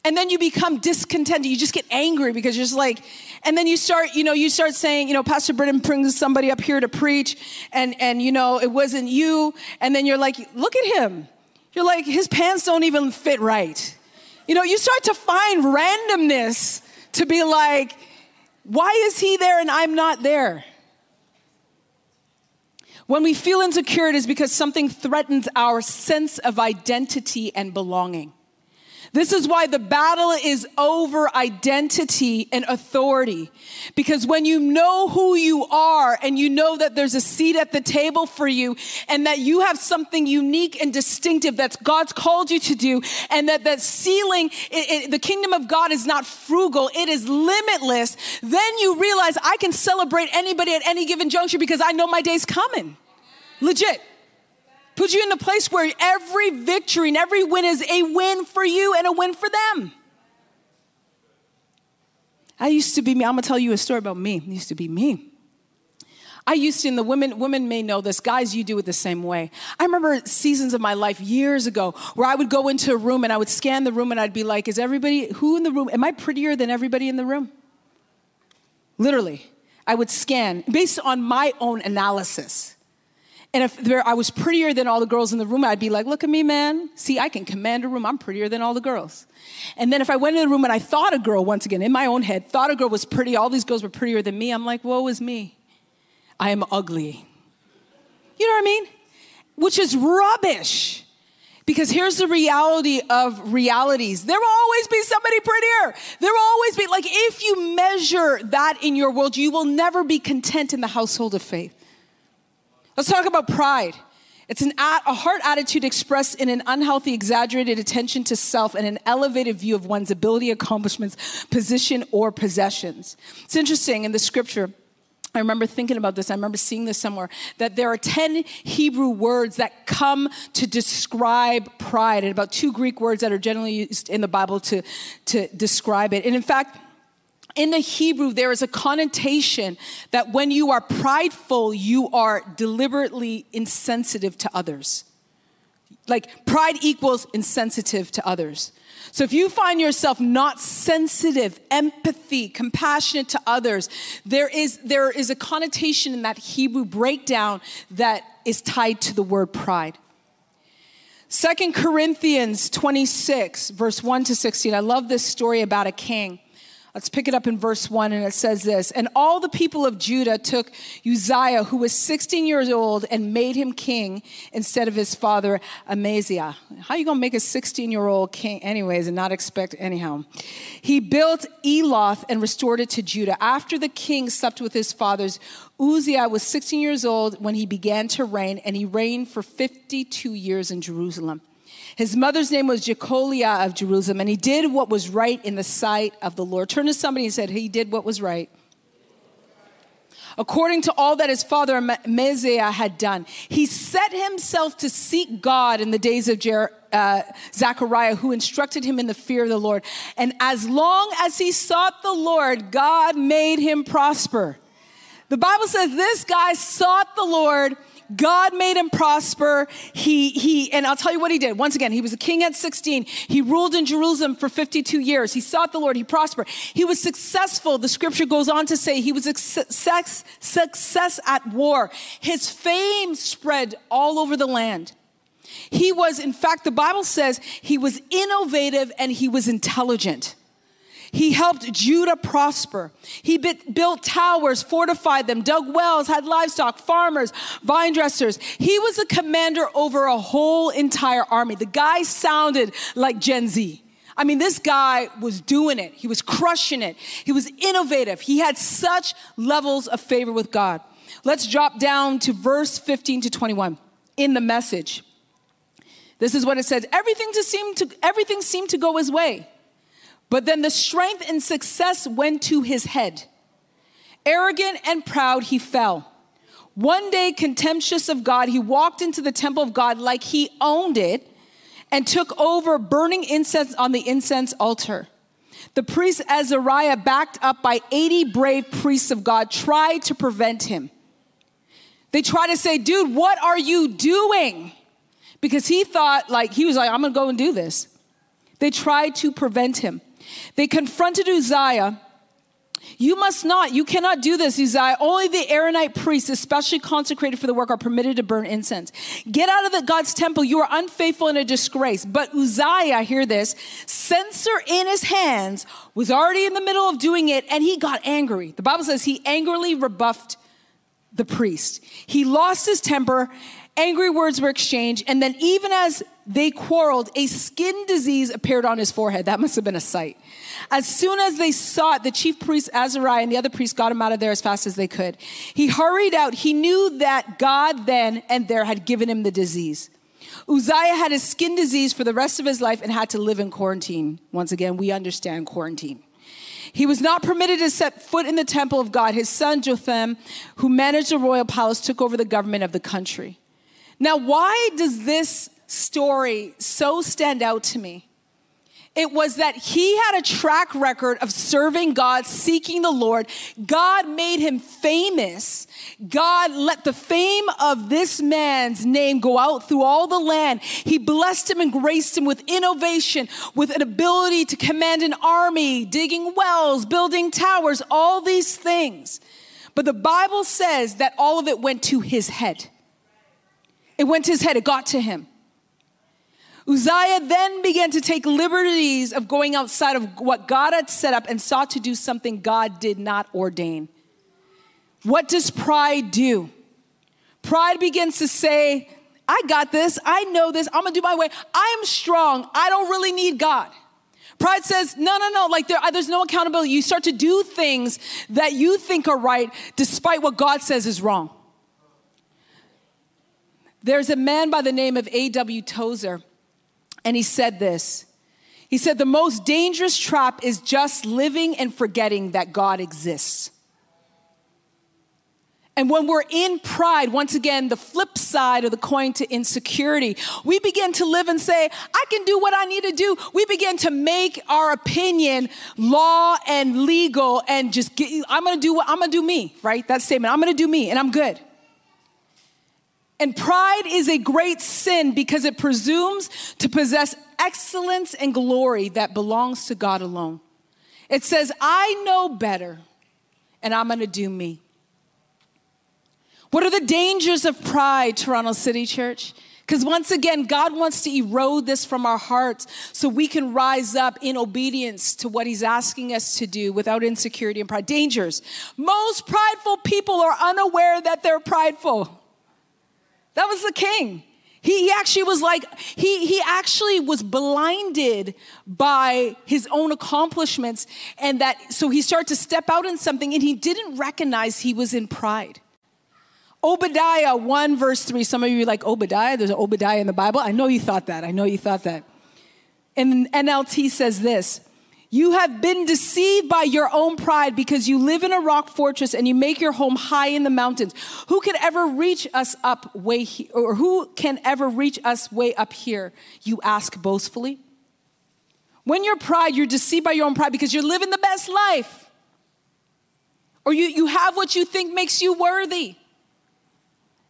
And then you become discontented. You just get angry because you're just like, and then you start, you know, you start saying, you know, Pastor Brendan brings somebody up here to preach and, and, you know, it wasn't you. And then you're like, look at him. You're like, his pants don't even fit right. You know, you start to find randomness to be like, why is he there and I'm not there? When we feel insecure, it is because something threatens our sense of identity and belonging. This is why the battle is over identity and authority. Because when you know who you are and you know that there's a seat at the table for you and that you have something unique and distinctive that God's called you to do and that that ceiling, it, it, the kingdom of God is not frugal, it is limitless, then you realize I can celebrate anybody at any given juncture because I know my day's coming. Legit. Put you in a place where every victory and every win is a win for you and a win for them. I used to be me. I'm gonna tell you a story about me. It used to be me. I used to, and the women, women may know this, guys, you do it the same way. I remember seasons of my life years ago where I would go into a room and I would scan the room and I'd be like, is everybody, who in the room, am I prettier than everybody in the room? Literally, I would scan based on my own analysis. And if there, I was prettier than all the girls in the room, I'd be like, look at me, man. See, I can command a room. I'm prettier than all the girls. And then if I went in the room and I thought a girl, once again, in my own head, thought a girl was pretty, all these girls were prettier than me, I'm like, woe is me. I am ugly. You know what I mean? Which is rubbish. Because here's the reality of realities. There will always be somebody prettier. There will always be, like, if you measure that in your world, you will never be content in the household of faith. Let's talk about pride. It's an, a heart attitude expressed in an unhealthy, exaggerated attention to self and an elevated view of one's ability, accomplishments, position, or possessions. It's interesting in the scripture. I remember thinking about this. I remember seeing this somewhere that there are 10 Hebrew words that come to describe pride, and about two Greek words that are generally used in the Bible to, to describe it. And in fact, in the Hebrew, there is a connotation that when you are prideful, you are deliberately insensitive to others. Like pride equals insensitive to others. So if you find yourself not sensitive, empathy, compassionate to others, there is, there is a connotation in that Hebrew breakdown that is tied to the word pride. Second Corinthians 26, verse 1 to 16. I love this story about a king Let's pick it up in verse 1, and it says this And all the people of Judah took Uzziah, who was 16 years old, and made him king instead of his father Amaziah. How are you going to make a 16 year old king, anyways, and not expect, anyhow? He built Eloth and restored it to Judah. After the king slept with his fathers, Uzziah was 16 years old when he began to reign, and he reigned for 52 years in Jerusalem. His mother's name was Jecoliah of Jerusalem, and he did what was right in the sight of the Lord. Turn to somebody and said, He did what was right. According to all that his father Amaziah had done, he set himself to seek God in the days of Jer- uh, Zechariah, who instructed him in the fear of the Lord. And as long as he sought the Lord, God made him prosper. The Bible says this guy sought the Lord God made him prosper. He, he, and I'll tell you what he did. Once again, he was a king at 16. He ruled in Jerusalem for 52 years. He sought the Lord. He prospered. He was successful. The scripture goes on to say he was success, success at war. His fame spread all over the land. He was, in fact, the Bible says he was innovative and he was intelligent. He helped Judah prosper. He built towers, fortified them, dug wells, had livestock, farmers, vine dressers. He was a commander over a whole entire army. The guy sounded like Gen Z. I mean, this guy was doing it. He was crushing it. He was innovative. He had such levels of favor with God. Let's drop down to verse 15 to 21 in the message. This is what it says. Everything to seem to everything seemed to go his way. But then the strength and success went to his head. Arrogant and proud, he fell. One day, contemptuous of God, he walked into the temple of God like he owned it and took over burning incense on the incense altar. The priest Azariah, backed up by 80 brave priests of God, tried to prevent him. They tried to say, dude, what are you doing? Because he thought, like, he was like, I'm gonna go and do this. They tried to prevent him. They confronted Uzziah. You must not, you cannot do this, Uzziah. Only the Aaronite priests, especially consecrated for the work, are permitted to burn incense. Get out of the God's temple. You are unfaithful and a disgrace. But Uzziah, hear this, censer in his hands, was already in the middle of doing it, and he got angry. The Bible says he angrily rebuffed the priest. He lost his temper Angry words were exchanged, and then, even as they quarreled, a skin disease appeared on his forehead. That must have been a sight. As soon as they saw it, the chief priest Azariah and the other priests got him out of there as fast as they could. He hurried out. He knew that God then and there had given him the disease. Uzziah had a skin disease for the rest of his life and had to live in quarantine. Once again, we understand quarantine. He was not permitted to set foot in the temple of God. His son Jotham, who managed the royal palace, took over the government of the country. Now, why does this story so stand out to me? It was that he had a track record of serving God, seeking the Lord. God made him famous. God let the fame of this man's name go out through all the land. He blessed him and graced him with innovation, with an ability to command an army, digging wells, building towers, all these things. But the Bible says that all of it went to his head. It went to his head, it got to him. Uzziah then began to take liberties of going outside of what God had set up and sought to do something God did not ordain. What does pride do? Pride begins to say, I got this, I know this, I'm gonna do my way, I'm strong, I don't really need God. Pride says, no, no, no, like there, there's no accountability. You start to do things that you think are right despite what God says is wrong. There's a man by the name of A.W. Tozer, and he said this. He said, The most dangerous trap is just living and forgetting that God exists. And when we're in pride, once again, the flip side of the coin to insecurity, we begin to live and say, I can do what I need to do. We begin to make our opinion law and legal and just get, I'm gonna do what I'm gonna do me, right? That statement, I'm gonna do me and I'm good. And pride is a great sin because it presumes to possess excellence and glory that belongs to God alone. It says, I know better, and I'm gonna do me. What are the dangers of pride, Toronto City Church? Because once again, God wants to erode this from our hearts so we can rise up in obedience to what He's asking us to do without insecurity and pride. Dangers. Most prideful people are unaware that they're prideful. That was the king. He, he actually was like, he, he actually was blinded by his own accomplishments. And that, so he started to step out in something and he didn't recognize he was in pride. Obadiah 1, verse 3. Some of you are like, Obadiah? There's an Obadiah in the Bible? I know you thought that. I know you thought that. And NLT says this You have been deceived by your own pride because you live in a rock fortress and you make your home high in the mountains. Who can ever reach us up way here, or who can ever reach us way up here? You ask boastfully. When you're pride, you're deceived by your own pride because you're living the best life. Or you, you have what you think makes you worthy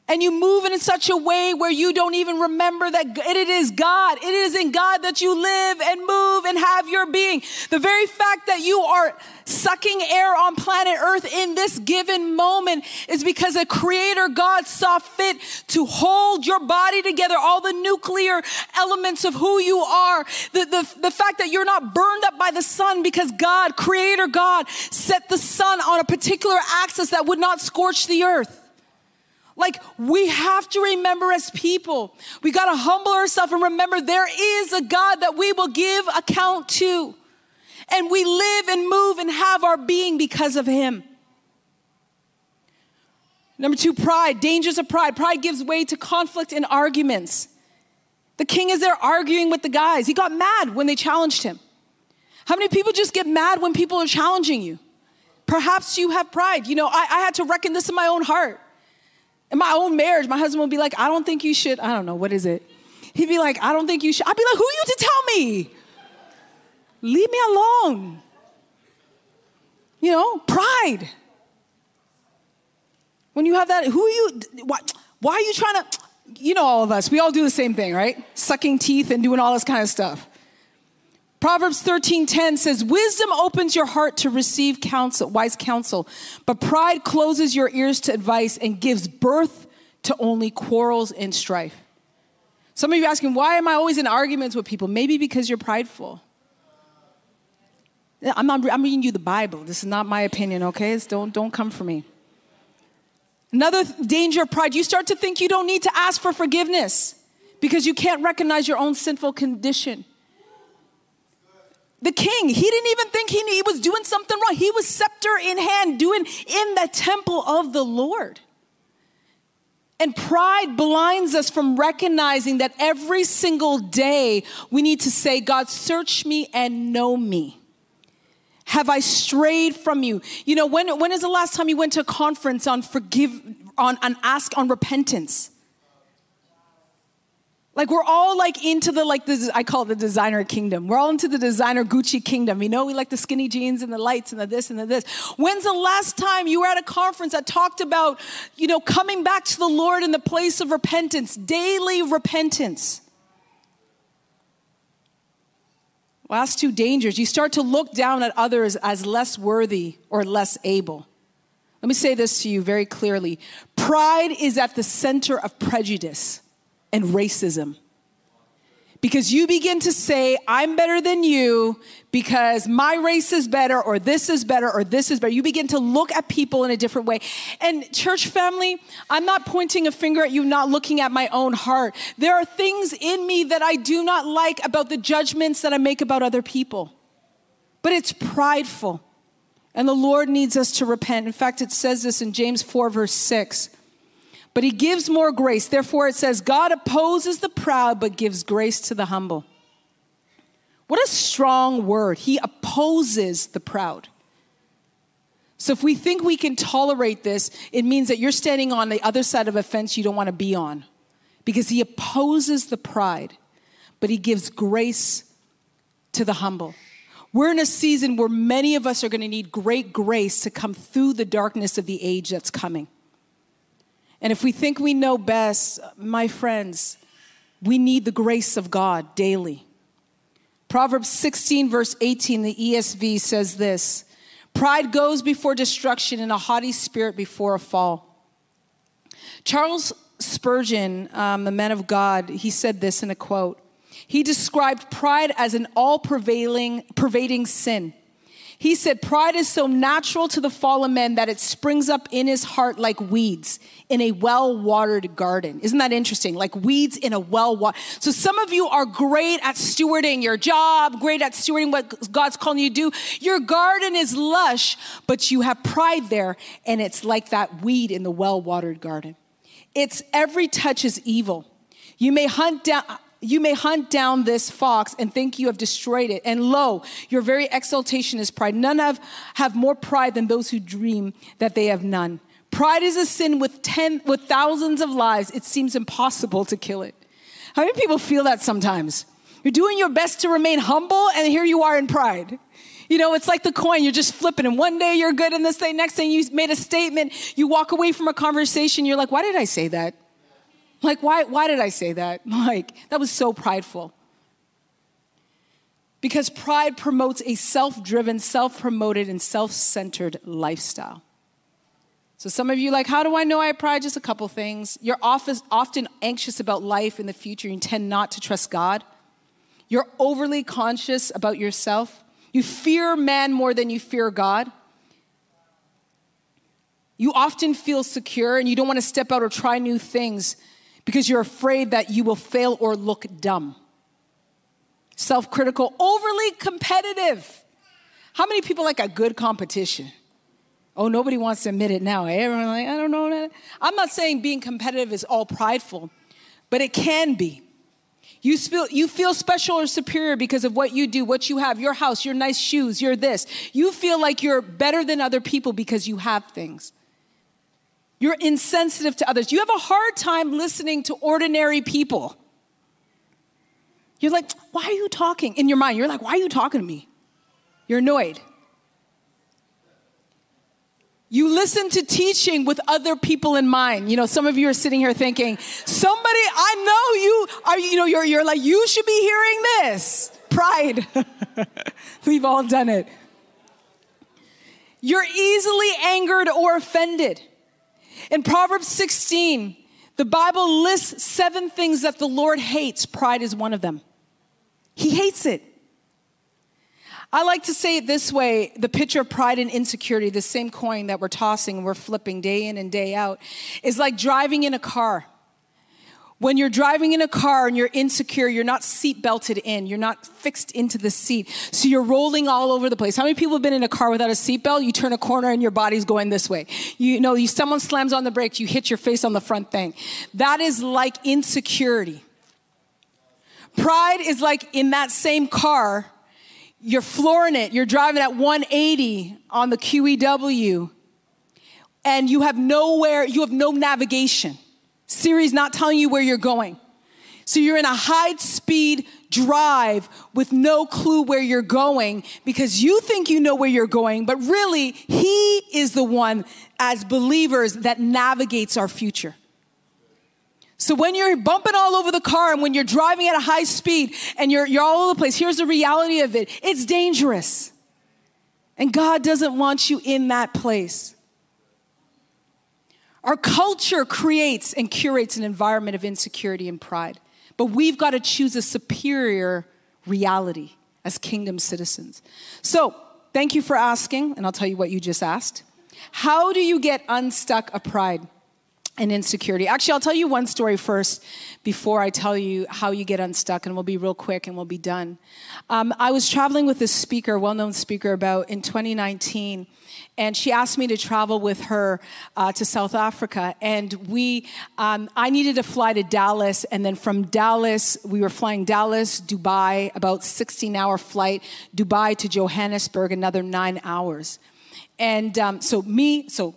and you move in such a way where you don't even remember that it is God. It is in God that you live and move and have your being. The very fact that you are sucking air on planet Earth in this given moment is because a creator God saw fit to hold your body together, all the nuclear elements of who you are. The, the, the fact that you're not burned up by the sun because God, creator God, set the sun on a particular axis that would not scorch the earth. Like, we have to remember as people, we got to humble ourselves and remember there is a God that we will give account to. And we live and move and have our being because of Him. Number two, pride, dangers of pride. Pride gives way to conflict and arguments. The king is there arguing with the guys. He got mad when they challenged him. How many people just get mad when people are challenging you? Perhaps you have pride. You know, I, I had to reckon this in my own heart. In my own marriage, my husband would be like, I don't think you should. I don't know, what is it? He'd be like, I don't think you should. I'd be like, who are you to tell me? Leave me alone. You know, pride. When you have that, who are you? Why, why are you trying to? You know, all of us, we all do the same thing, right? Sucking teeth and doing all this kind of stuff. Proverbs 13:10 says, "Wisdom opens your heart to receive counsel, wise counsel, but pride closes your ears to advice and gives birth to only quarrels and strife." Some of you asking, "Why am I always in arguments with people?" Maybe because you're prideful. I'm not I'm reading you the Bible. This is not my opinion, okay? don't don't come for me. Another danger of pride, you start to think you don't need to ask for forgiveness because you can't recognize your own sinful condition. The king, he didn't even think he, he was doing something wrong. He was scepter in hand, doing in the temple of the Lord. And pride blinds us from recognizing that every single day we need to say, God, search me and know me. Have I strayed from you? You know, when, when is the last time you went to a conference on forgive, on, on ask on repentance? Like we're all like into the like this I call it the designer kingdom. We're all into the designer Gucci kingdom. You know, we like the skinny jeans and the lights and the this and the this. When's the last time you were at a conference that talked about, you know, coming back to the Lord in the place of repentance, daily repentance? Last two dangers. You start to look down at others as less worthy or less able. Let me say this to you very clearly. Pride is at the center of prejudice and racism. Because you begin to say, I'm better than you because my race is better, or this is better, or this is better. You begin to look at people in a different way. And, church family, I'm not pointing a finger at you, not looking at my own heart. There are things in me that I do not like about the judgments that I make about other people. But it's prideful. And the Lord needs us to repent. In fact, it says this in James 4, verse 6 but he gives more grace. Therefore, it says, God opposes the proud, but gives grace to the humble. What a strong word. He opposes the proud. So, if we think we can tolerate this, it means that you're standing on the other side of a fence you don't want to be on because he opposes the pride, but he gives grace to the humble. We're in a season where many of us are going to need great grace to come through the darkness of the age that's coming. And if we think we know best, my friends, we need the grace of God daily. Proverbs 16, verse 18, the ESV says this Pride goes before destruction and a haughty spirit before a fall. Charles Spurgeon, um, the man of God, he said this in a quote. He described pride as an all prevailing, pervading sin. He said, Pride is so natural to the fallen man that it springs up in his heart like weeds in a well watered garden. Isn't that interesting? Like weeds in a well watered. So some of you are great at stewarding your job, great at stewarding what God's calling you to do. Your garden is lush, but you have pride there, and it's like that weed in the well watered garden. It's every touch is evil. You may hunt down, you may hunt down this fox and think you have destroyed it. And lo, your very exaltation is pride. None have, have more pride than those who dream that they have none. Pride is a sin with ten with thousands of lives. It seems impossible to kill it. How many people feel that sometimes? You're doing your best to remain humble, and here you are in pride. You know, it's like the coin, you're just flipping, and one day you're good, and this day, next thing you made a statement, you walk away from a conversation, you're like, why did I say that? Like, why, why did I say that? Like, that was so prideful. Because pride promotes a self driven, self promoted, and self centered lifestyle. So, some of you, like, how do I know I have pride? Just a couple things. You're often anxious about life in the future. You tend not to trust God. You're overly conscious about yourself. You fear man more than you fear God. You often feel secure and you don't want to step out or try new things because you're afraid that you will fail or look dumb. Self critical, overly competitive. How many people like a good competition? Oh, nobody wants to admit it now. Everyone like, I don't know. I'm not saying being competitive is all prideful, but it can be. You feel, you feel special or superior because of what you do, what you have, your house, your nice shoes, your this. You feel like you're better than other people because you have things. You're insensitive to others. You have a hard time listening to ordinary people. You're like, why are you talking? In your mind, you're like, why are you talking to me? You're annoyed. You listen to teaching with other people in mind. You know, some of you are sitting here thinking, somebody, I know you are, you know, you're, you're like, you should be hearing this. Pride. We've all done it. You're easily angered or offended. In Proverbs 16, the Bible lists seven things that the Lord hates. Pride is one of them. He hates it. I like to say it this way the picture of pride and insecurity, the same coin that we're tossing, and we're flipping day in and day out, is like driving in a car. When you're driving in a car and you're insecure, you're not seat belted in, you're not fixed into the seat. So you're rolling all over the place. How many people have been in a car without a seatbelt? You turn a corner and your body's going this way. You know, you, someone slams on the brakes, you hit your face on the front thing. That is like insecurity. Pride is like in that same car, you're flooring it, you're driving at 180 on the QEW, and you have nowhere, you have no navigation. Siri's not telling you where you're going. So you're in a high speed drive with no clue where you're going because you think you know where you're going, but really, He is the one, as believers, that navigates our future. So when you're bumping all over the car and when you're driving at a high speed and you're, you're all over the place, here's the reality of it it's dangerous. And God doesn't want you in that place. Our culture creates and curates an environment of insecurity and pride, but we've got to choose a superior reality as kingdom citizens. So, thank you for asking, and I'll tell you what you just asked. How do you get unstuck a pride? and insecurity. Actually, I'll tell you one story first before I tell you how you get unstuck, and we'll be real quick and we'll be done. Um, I was traveling with this speaker, well known speaker, about in 2019 and she asked me to travel with her uh, to South Africa. And we, um, I needed to fly to Dallas, and then from Dallas, we were flying Dallas, Dubai, about 16 hour flight, Dubai to Johannesburg, another nine hours. And um, so me, so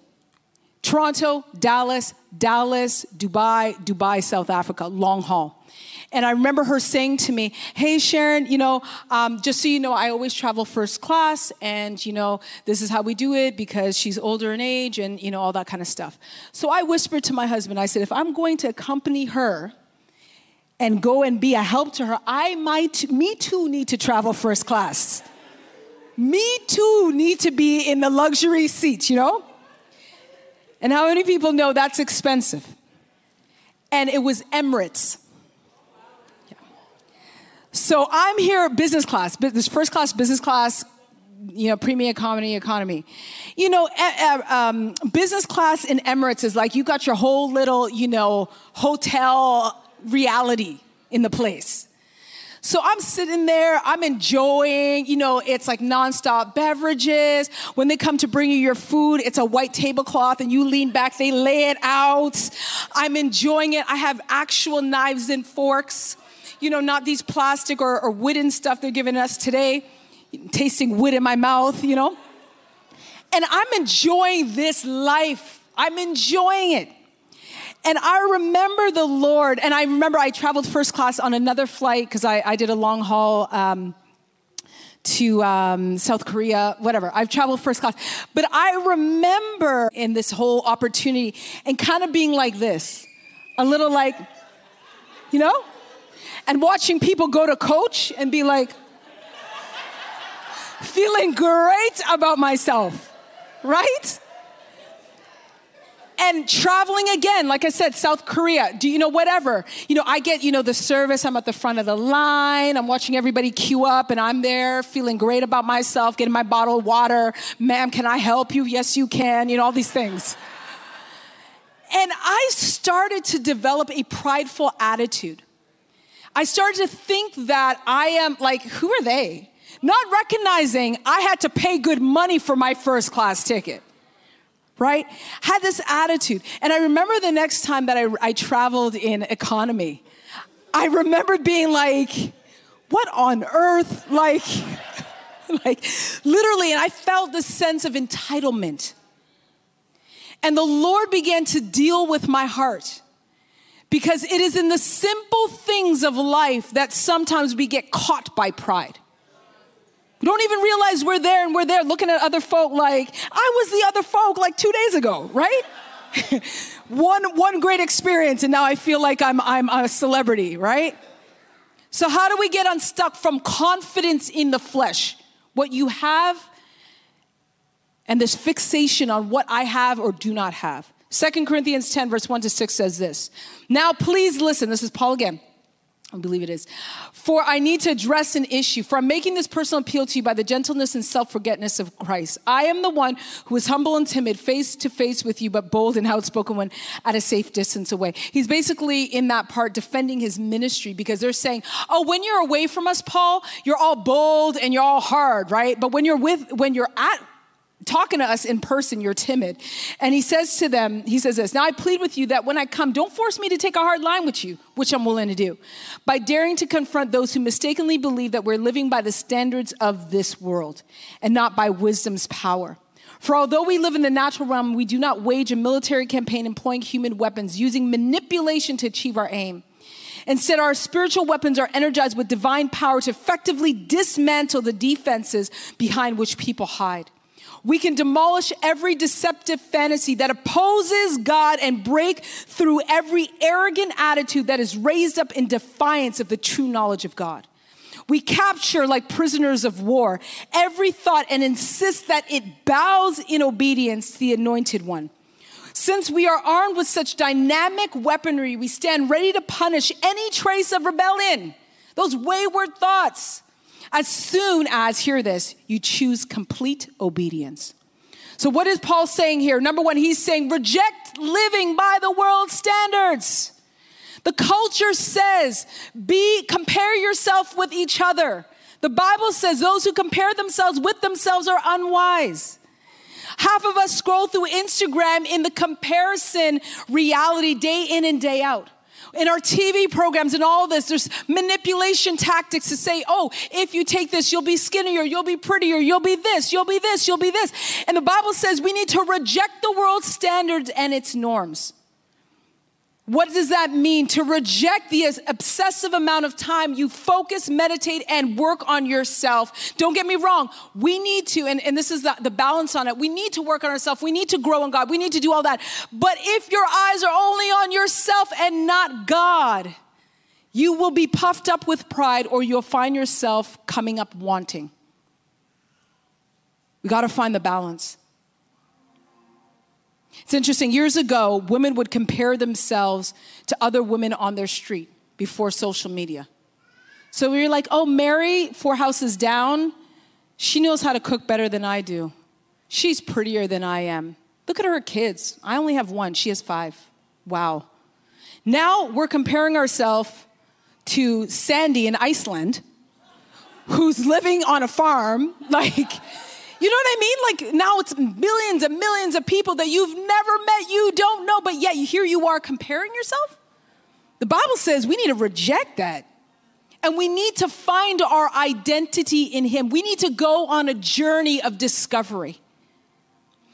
Toronto, Dallas, Dallas, Dubai, Dubai, South Africa, long haul. And I remember her saying to me, Hey, Sharon, you know, um, just so you know, I always travel first class, and, you know, this is how we do it because she's older in age and, you know, all that kind of stuff. So I whispered to my husband, I said, If I'm going to accompany her, and go and be a help to her, I might, me too, need to travel first class. Me too need to be in the luxury seats, you know? And how many people know that's expensive? and it was Emirates. So I'm here business class, business first class, business class, you know, premium economy, economy. You know, um, business class in Emirates is like you got your whole little, you know, hotel reality in the place. So I'm sitting there, I'm enjoying, you know, it's like nonstop beverages. When they come to bring you your food, it's a white tablecloth and you lean back, they lay it out. I'm enjoying it. I have actual knives and forks, you know, not these plastic or, or wooden stuff they're giving us today, tasting wood in my mouth, you know. And I'm enjoying this life. I'm enjoying it. And I remember the Lord, and I remember I traveled first class on another flight because I, I, did a long haul um, to um, South Korea, whatever. I've traveled first class. But I remember in this whole opportunity and kind of being like this a little like, you know? And watching people go to coach and be like, feeling great about myself, right? and traveling again, like I said, South Korea, do you know, whatever. You know, I get, you know, the service, I'm at the front of the line, I'm watching everybody queue up, and I'm there feeling great about myself, getting my bottle of water. Ma'am, can I help you? Yes, you can, you know, all these things. And I started to develop a prideful attitude. I started to think that I am like, who are they? Not recognizing I had to pay good money for my first class ticket right? Had this attitude. And I remember the next time that I, I traveled in economy, I remember being like, what on earth? Like, like literally, and I felt this sense of entitlement. And the Lord began to deal with my heart because it is in the simple things of life that sometimes we get caught by pride. We don't even realize we're there and we're there looking at other folk like, I was the other folk like two days ago, right? one, one great experience, and now I feel like I'm, I'm a celebrity, right? So, how do we get unstuck from confidence in the flesh? What you have and this fixation on what I have or do not have. Second Corinthians 10, verse 1 to 6 says this. Now, please listen. This is Paul again. I believe it is. For I need to address an issue. For I'm making this personal appeal to you by the gentleness and self forgetfulness of Christ. I am the one who is humble and timid, face to face with you, but bold and outspoken when at a safe distance away. He's basically in that part defending his ministry because they're saying, Oh, when you're away from us, Paul, you're all bold and you're all hard, right? But when you're with, when you're at talking to us in person, you're timid. And he says to them, he says this, now I plead with you that when I come, don't force me to take a hard line with you, which I'm willing to do, by daring to confront those who mistakenly believe that we're living by the standards of this world and not by wisdom's power. For although we live in the natural realm, we do not wage a military campaign employing human weapons, using manipulation to achieve our aim. Instead, our spiritual weapons are energized with divine power to effectively dismantle the defenses behind which people hide. We can demolish every deceptive fantasy that opposes God and break through every arrogant attitude that is raised up in defiance of the true knowledge of God. We capture, like prisoners of war, every thought and insist that it bows in obedience to the anointed one. Since we are armed with such dynamic weaponry, we stand ready to punish any trace of rebellion, those wayward thoughts as soon as, hear this, you choose complete obedience. So, what is Paul saying here? Number one, he's saying reject living by the world's standards. The culture says, be, compare yourself with each other. The Bible says those who compare themselves with themselves are unwise. Half of us scroll through Instagram in the comparison reality day in and day out in our TV programs and all this, there's manipulation tactics to say, oh, if you take this, you'll be skinnier, you'll be prettier, you'll be this, you'll be this, you'll be this. And the Bible says we need to reject the world's standards and its norms. What does that mean? To reject the obsessive amount of time you focus, meditate, and work on yourself. Don't get me wrong. We need to, and, and this is the, the balance on it. We need to work on ourselves. We need to grow in God. We need to do all that. But if your eyes are only on yourself and not God, you will be puffed up with pride or you'll find yourself coming up wanting. We got to find the balance. It's interesting. Years ago, women would compare themselves to other women on their street before social media. So we were like, oh, Mary, four houses down, she knows how to cook better than I do. She's prettier than I am. Look at her kids. I only have one, she has five. Wow. Now we're comparing ourselves to Sandy in Iceland, who's living on a farm. Like, you know what I mean? Like now it's millions and millions of people that you've never met, you don't know, but yet here you are comparing yourself. The Bible says we need to reject that. And we need to find our identity in Him. We need to go on a journey of discovery.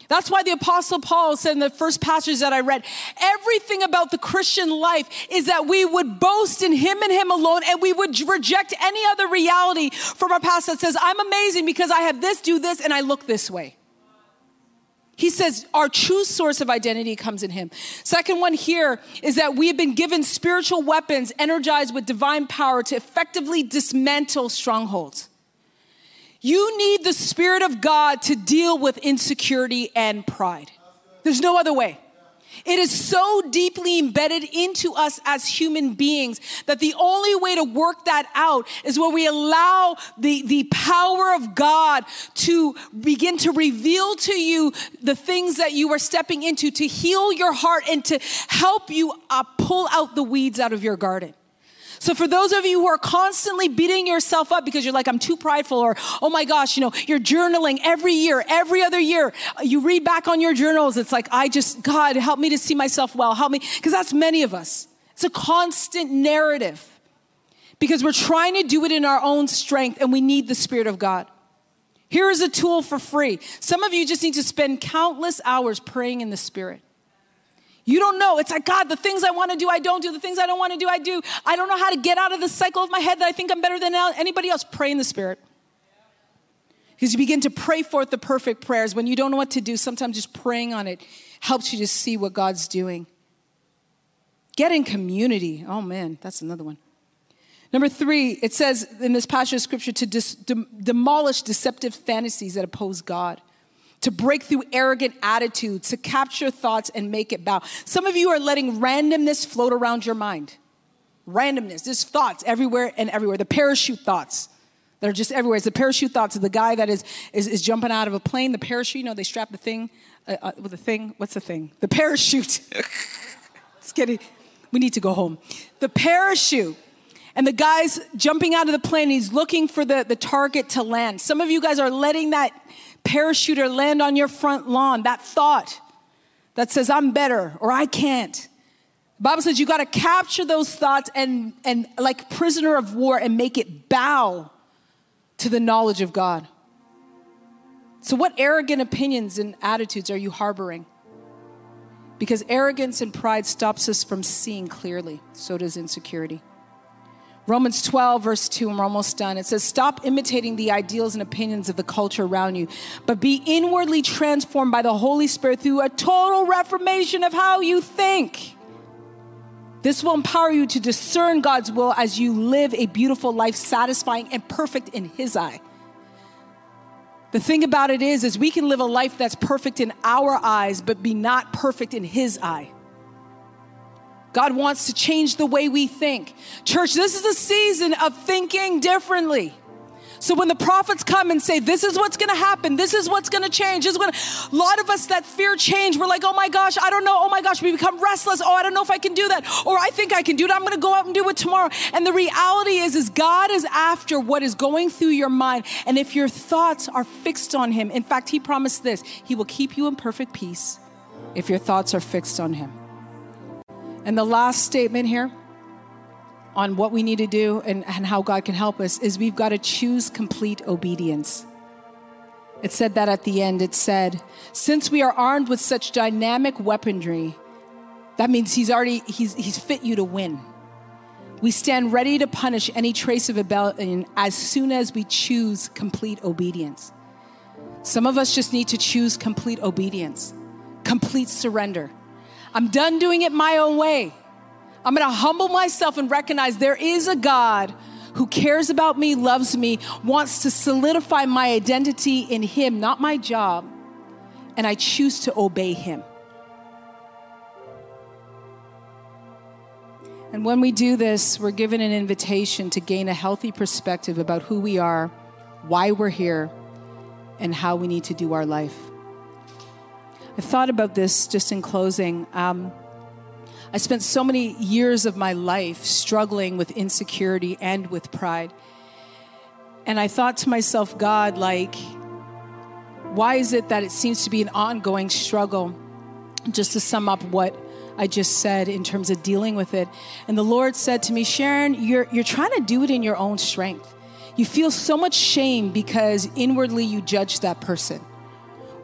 That's why the Apostle Paul said in the first passage that I read everything about the Christian life is that we would boast in Him and Him alone, and we would reject any other reality from our past that says, I'm amazing because I have this, do this, and I look this way. He says our true source of identity comes in Him. Second one here is that we have been given spiritual weapons energized with divine power to effectively dismantle strongholds. You need the Spirit of God to deal with insecurity and pride. There's no other way. It is so deeply embedded into us as human beings that the only way to work that out is when we allow the, the power of God to begin to reveal to you the things that you are stepping into, to heal your heart and to help you uh, pull out the weeds out of your garden. So for those of you who are constantly beating yourself up because you're like, I'm too prideful, or oh my gosh, you know, you're journaling every year, every other year. You read back on your journals, it's like, I just, God, help me to see myself well. Help me, because that's many of us. It's a constant narrative because we're trying to do it in our own strength and we need the Spirit of God. Here is a tool for free. Some of you just need to spend countless hours praying in the Spirit. You don't know. It's like, God, the things I want to do, I don't do. The things I don't want to do, I do. I don't know how to get out of the cycle of my head that I think I'm better than anybody else. Pray in the Spirit. Because you begin to pray forth the perfect prayers. When you don't know what to do, sometimes just praying on it helps you to see what God's doing. Get in community. Oh, man, that's another one. Number three, it says in this passage of scripture to dis- de- demolish deceptive fantasies that oppose God to break through arrogant attitudes, to capture thoughts and make it bow. Some of you are letting randomness float around your mind. Randomness, there's thoughts everywhere and everywhere. The parachute thoughts that are just everywhere. It's the parachute thoughts of the guy that is, is, is jumping out of a plane. The parachute, you know, they strap the thing uh, uh, with the thing. What's the thing? The parachute. it's getting, we need to go home. The parachute. And the guy's jumping out of the plane, he's looking for the, the target to land. Some of you guys are letting that parachuter land on your front lawn, that thought that says, I'm better or I can't. The Bible says you got to capture those thoughts and, and, like prisoner of war, and make it bow to the knowledge of God. So, what arrogant opinions and attitudes are you harboring? Because arrogance and pride stops us from seeing clearly, so does insecurity. Romans 12, verse 2, and we're almost done. It says, Stop imitating the ideals and opinions of the culture around you, but be inwardly transformed by the Holy Spirit through a total reformation of how you think. This will empower you to discern God's will as you live a beautiful life, satisfying and perfect in His eye. The thing about it is, is we can live a life that's perfect in our eyes, but be not perfect in His eye. God wants to change the way we think. Church, this is a season of thinking differently. So when the prophets come and say, This is what's gonna happen, this is what's gonna change, this is gonna, a lot of us that fear change, we're like, Oh my gosh, I don't know, oh my gosh, we become restless, oh, I don't know if I can do that, or I think I can do it, I'm gonna go out and do it tomorrow. And the reality is, is God is after what is going through your mind. And if your thoughts are fixed on Him, in fact, He promised this He will keep you in perfect peace if your thoughts are fixed on Him. And the last statement here on what we need to do and, and how God can help us is we've got to choose complete obedience. It said that at the end. It said, since we are armed with such dynamic weaponry, that means he's already, he's, he's fit you to win. We stand ready to punish any trace of rebellion as soon as we choose complete obedience. Some of us just need to choose complete obedience, complete surrender. I'm done doing it my own way. I'm gonna humble myself and recognize there is a God who cares about me, loves me, wants to solidify my identity in Him, not my job, and I choose to obey Him. And when we do this, we're given an invitation to gain a healthy perspective about who we are, why we're here, and how we need to do our life. I thought about this just in closing. Um, I spent so many years of my life struggling with insecurity and with pride. And I thought to myself, God, like, why is it that it seems to be an ongoing struggle? Just to sum up what I just said in terms of dealing with it. And the Lord said to me, Sharon, you're, you're trying to do it in your own strength. You feel so much shame because inwardly you judge that person.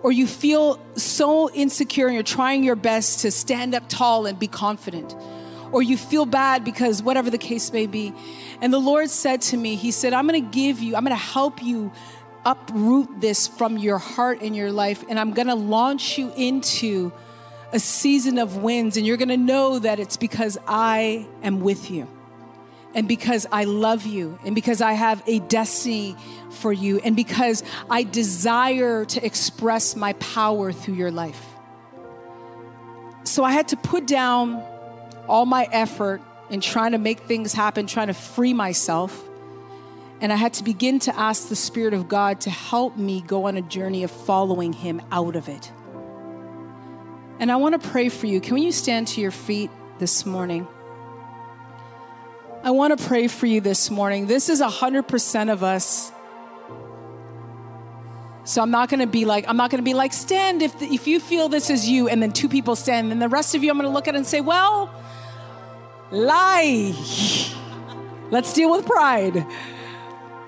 Or you feel so insecure and you're trying your best to stand up tall and be confident. Or you feel bad because whatever the case may be. And the Lord said to me, He said, I'm gonna give you, I'm gonna help you uproot this from your heart and your life, and I'm gonna launch you into a season of wins, and you're gonna know that it's because I am with you, and because I love you, and because I have a destiny for you, and because I desire to express my power through your life. So I had to put down all my effort in trying to make things happen, trying to free myself. And I had to begin to ask the Spirit of God to help me go on a journey of following Him out of it. And I want to pray for you. Can you stand to your feet this morning? I want to pray for you this morning. This is 100% of us. So I'm not going to be like, I'm not going to be like, stand if, if you feel this is you, and then two people stand, and the rest of you, I'm going to look at and say, well, lie. Let's deal with pride.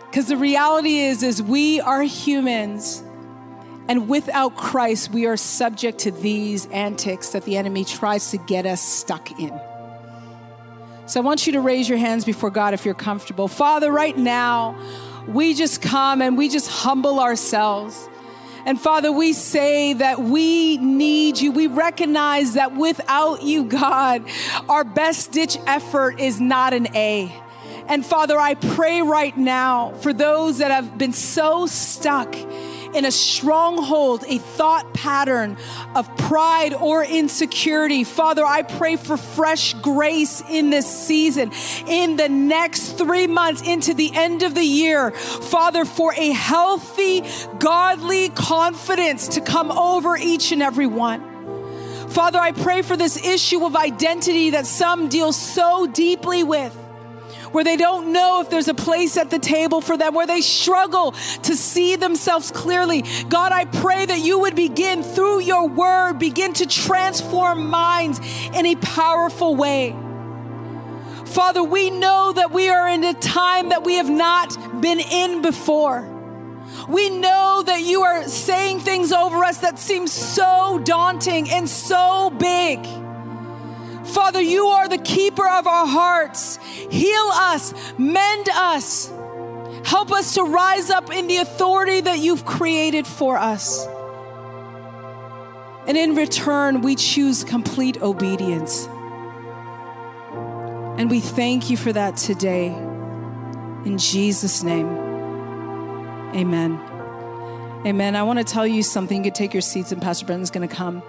Because the reality is, is we are humans and without Christ, we are subject to these antics that the enemy tries to get us stuck in. So I want you to raise your hands before God if you're comfortable. Father, right now, we just come and we just humble ourselves. And Father, we say that we need you. We recognize that without you, God, our best ditch effort is not an A. And Father, I pray right now for those that have been so stuck in a stronghold, a thought pattern of pride or insecurity. Father, I pray for fresh grace in this season, in the next three months, into the end of the year. Father, for a healthy, godly confidence to come over each and every one. Father, I pray for this issue of identity that some deal so deeply with where they don't know if there's a place at the table for them, where they struggle to see themselves clearly. God, I pray that you would begin through your word, begin to transform minds in a powerful way. Father, we know that we are in a time that we have not been in before. We know that you are saying things over us that seem so daunting and so big. Father, you are the keeper of our hearts. Heal us, mend us. Help us to rise up in the authority that you've created for us. And in return, we choose complete obedience. And we thank you for that today. In Jesus' name, amen. Amen. I want to tell you something. You can take your seats, and Pastor Brendan's going to come.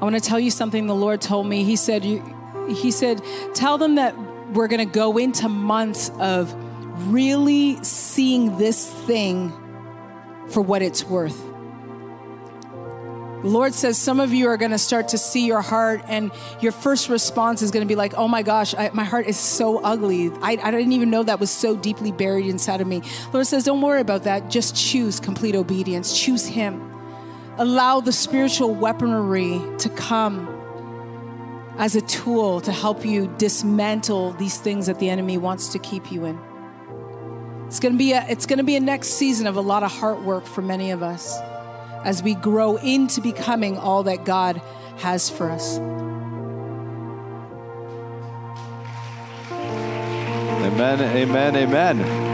I want to tell you something the Lord told me. He said, He said, tell them that we're going to go into months of really seeing this thing for what it's worth. The Lord says some of you are going to start to see your heart, and your first response is going to be like, Oh my gosh, I, my heart is so ugly. I, I didn't even know that was so deeply buried inside of me. Lord says, Don't worry about that. Just choose complete obedience, choose Him allow the spiritual weaponry to come as a tool to help you dismantle these things that the enemy wants to keep you in. It's going to be a, it's going to be a next season of a lot of heart work for many of us as we grow into becoming all that God has for us. Amen, amen, amen.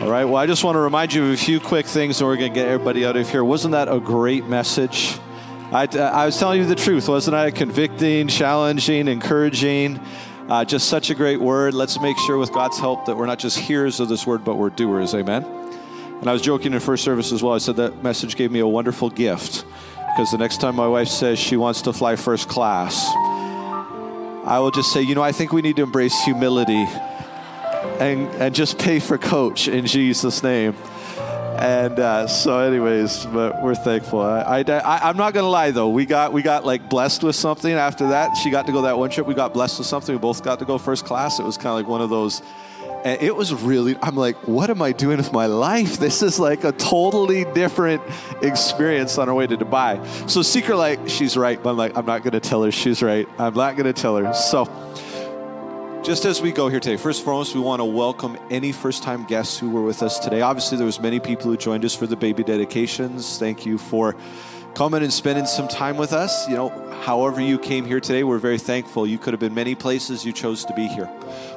All right, well, I just want to remind you of a few quick things and we're going to get everybody out of here. Wasn't that a great message? I, I was telling you the truth, wasn't I? Convicting, challenging, encouraging. Uh, just such a great word. Let's make sure, with God's help, that we're not just hearers of this word, but we're doers. Amen. And I was joking in first service as well. I said that message gave me a wonderful gift because the next time my wife says she wants to fly first class, I will just say, you know, I think we need to embrace humility and, and just pay for coach in Jesus' name. And uh, so, anyways, but we're thankful. I, I, am not gonna lie though. We got we got like blessed with something after that. She got to go that one trip. We got blessed with something. We both got to go first class. It was kind of like one of those. And it was really. I'm like, what am I doing with my life? This is like a totally different experience on our way to Dubai. So, Secret like she's right, but I'm like, I'm not gonna tell her she's right. I'm not gonna tell her. So. Just as we go here today, first and foremost, we want to welcome any first-time guests who were with us today. Obviously, there was many people who joined us for the baby dedications. Thank you for coming and spending some time with us. You know, however you came here today, we're very thankful. You could have been many places, you chose to be here.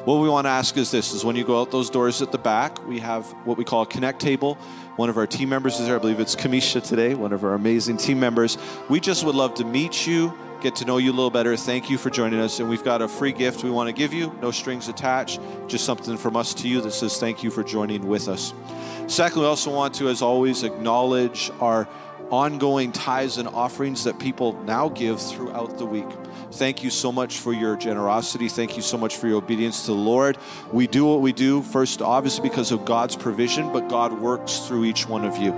What we want to ask is this, is when you go out those doors at the back, we have what we call a connect table. One of our team members is there. I believe it's Kamisha today, one of our amazing team members. We just would love to meet you, get to know you a little better. Thank you for joining us. And we've got a free gift we want to give you, no strings attached, just something from us to you that says thank you for joining with us. Secondly, we also want to, as always, acknowledge our ongoing tithes and offerings that people now give throughout the week. Thank you so much for your generosity. Thank you so much for your obedience to the Lord. We do what we do, first, obviously, because of God's provision, but God works through each one of you.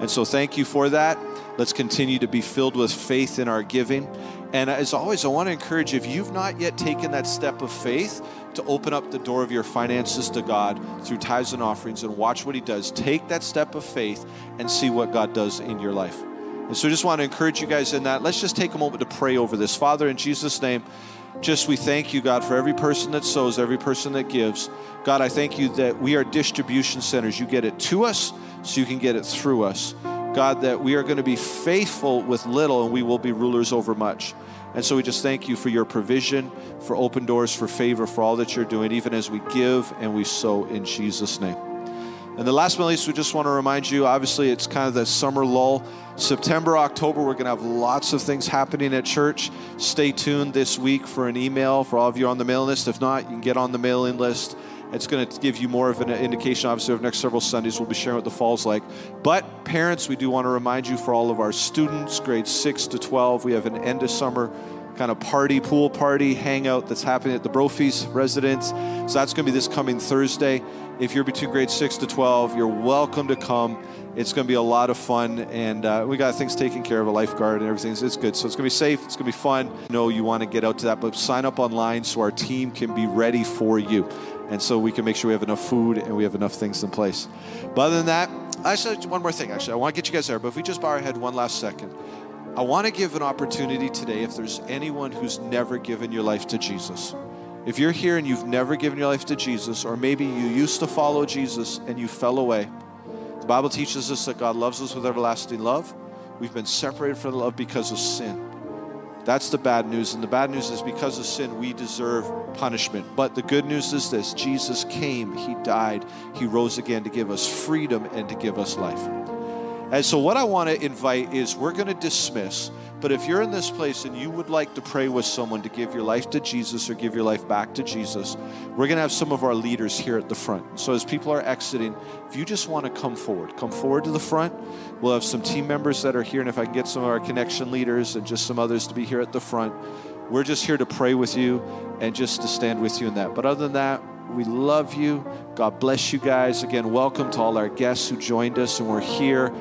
And so, thank you for that. Let's continue to be filled with faith in our giving. And as always, I want to encourage you if you've not yet taken that step of faith to open up the door of your finances to God through tithes and offerings and watch what He does, take that step of faith and see what God does in your life. And so I just want to encourage you guys in that. Let's just take a moment to pray over this. Father, in Jesus' name, just we thank you, God, for every person that sows, every person that gives. God, I thank you that we are distribution centers. You get it to us so you can get it through us. God, that we are going to be faithful with little and we will be rulers over much. And so we just thank you for your provision, for open doors, for favor, for all that you're doing, even as we give and we sow in Jesus' name. And the last but not least, we just want to remind you obviously, it's kind of the summer lull. September, October, we're going to have lots of things happening at church. Stay tuned this week for an email for all of you on the mailing list. If not, you can get on the mailing list. It's going to give you more of an indication, obviously, of next several Sundays. We'll be sharing what the fall's like. But parents, we do want to remind you for all of our students, grades 6 to 12, we have an end of summer kind of party, pool party, hangout that's happening at the Brophy's residence. So that's going to be this coming Thursday. If you're between grades 6 to 12, you're welcome to come. It's going to be a lot of fun, and uh, we got things taken care of, a lifeguard and everything. It's good. So it's going to be safe. It's going to be fun. You know you want to get out to that, but sign up online so our team can be ready for you and so we can make sure we have enough food and we have enough things in place. But other than that, actually, one more thing. Actually, I want to get you guys there. But if we just bow our head one last second, I want to give an opportunity today. If there's anyone who's never given your life to Jesus, if you're here and you've never given your life to Jesus, or maybe you used to follow Jesus and you fell away, the Bible teaches us that God loves us with everlasting love. We've been separated from the love because of sin. That's the bad news. And the bad news is because of sin, we deserve punishment. But the good news is this Jesus came, He died, He rose again to give us freedom and to give us life. And so, what I want to invite is we're going to dismiss. But if you're in this place and you would like to pray with someone to give your life to Jesus or give your life back to Jesus, we're going to have some of our leaders here at the front. So, as people are exiting, if you just want to come forward, come forward to the front. We'll have some team members that are here. And if I can get some of our connection leaders and just some others to be here at the front, we're just here to pray with you and just to stand with you in that. But other than that, we love you. God bless you guys. Again, welcome to all our guests who joined us and we're here.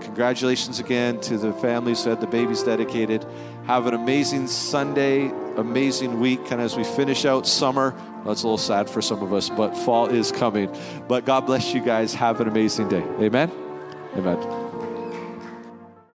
Congratulations again to the families who had the babies dedicated. Have an amazing Sunday, amazing week, kind of as we finish out summer. That's a little sad for some of us, but fall is coming. But God bless you guys. Have an amazing day. Amen. Amen.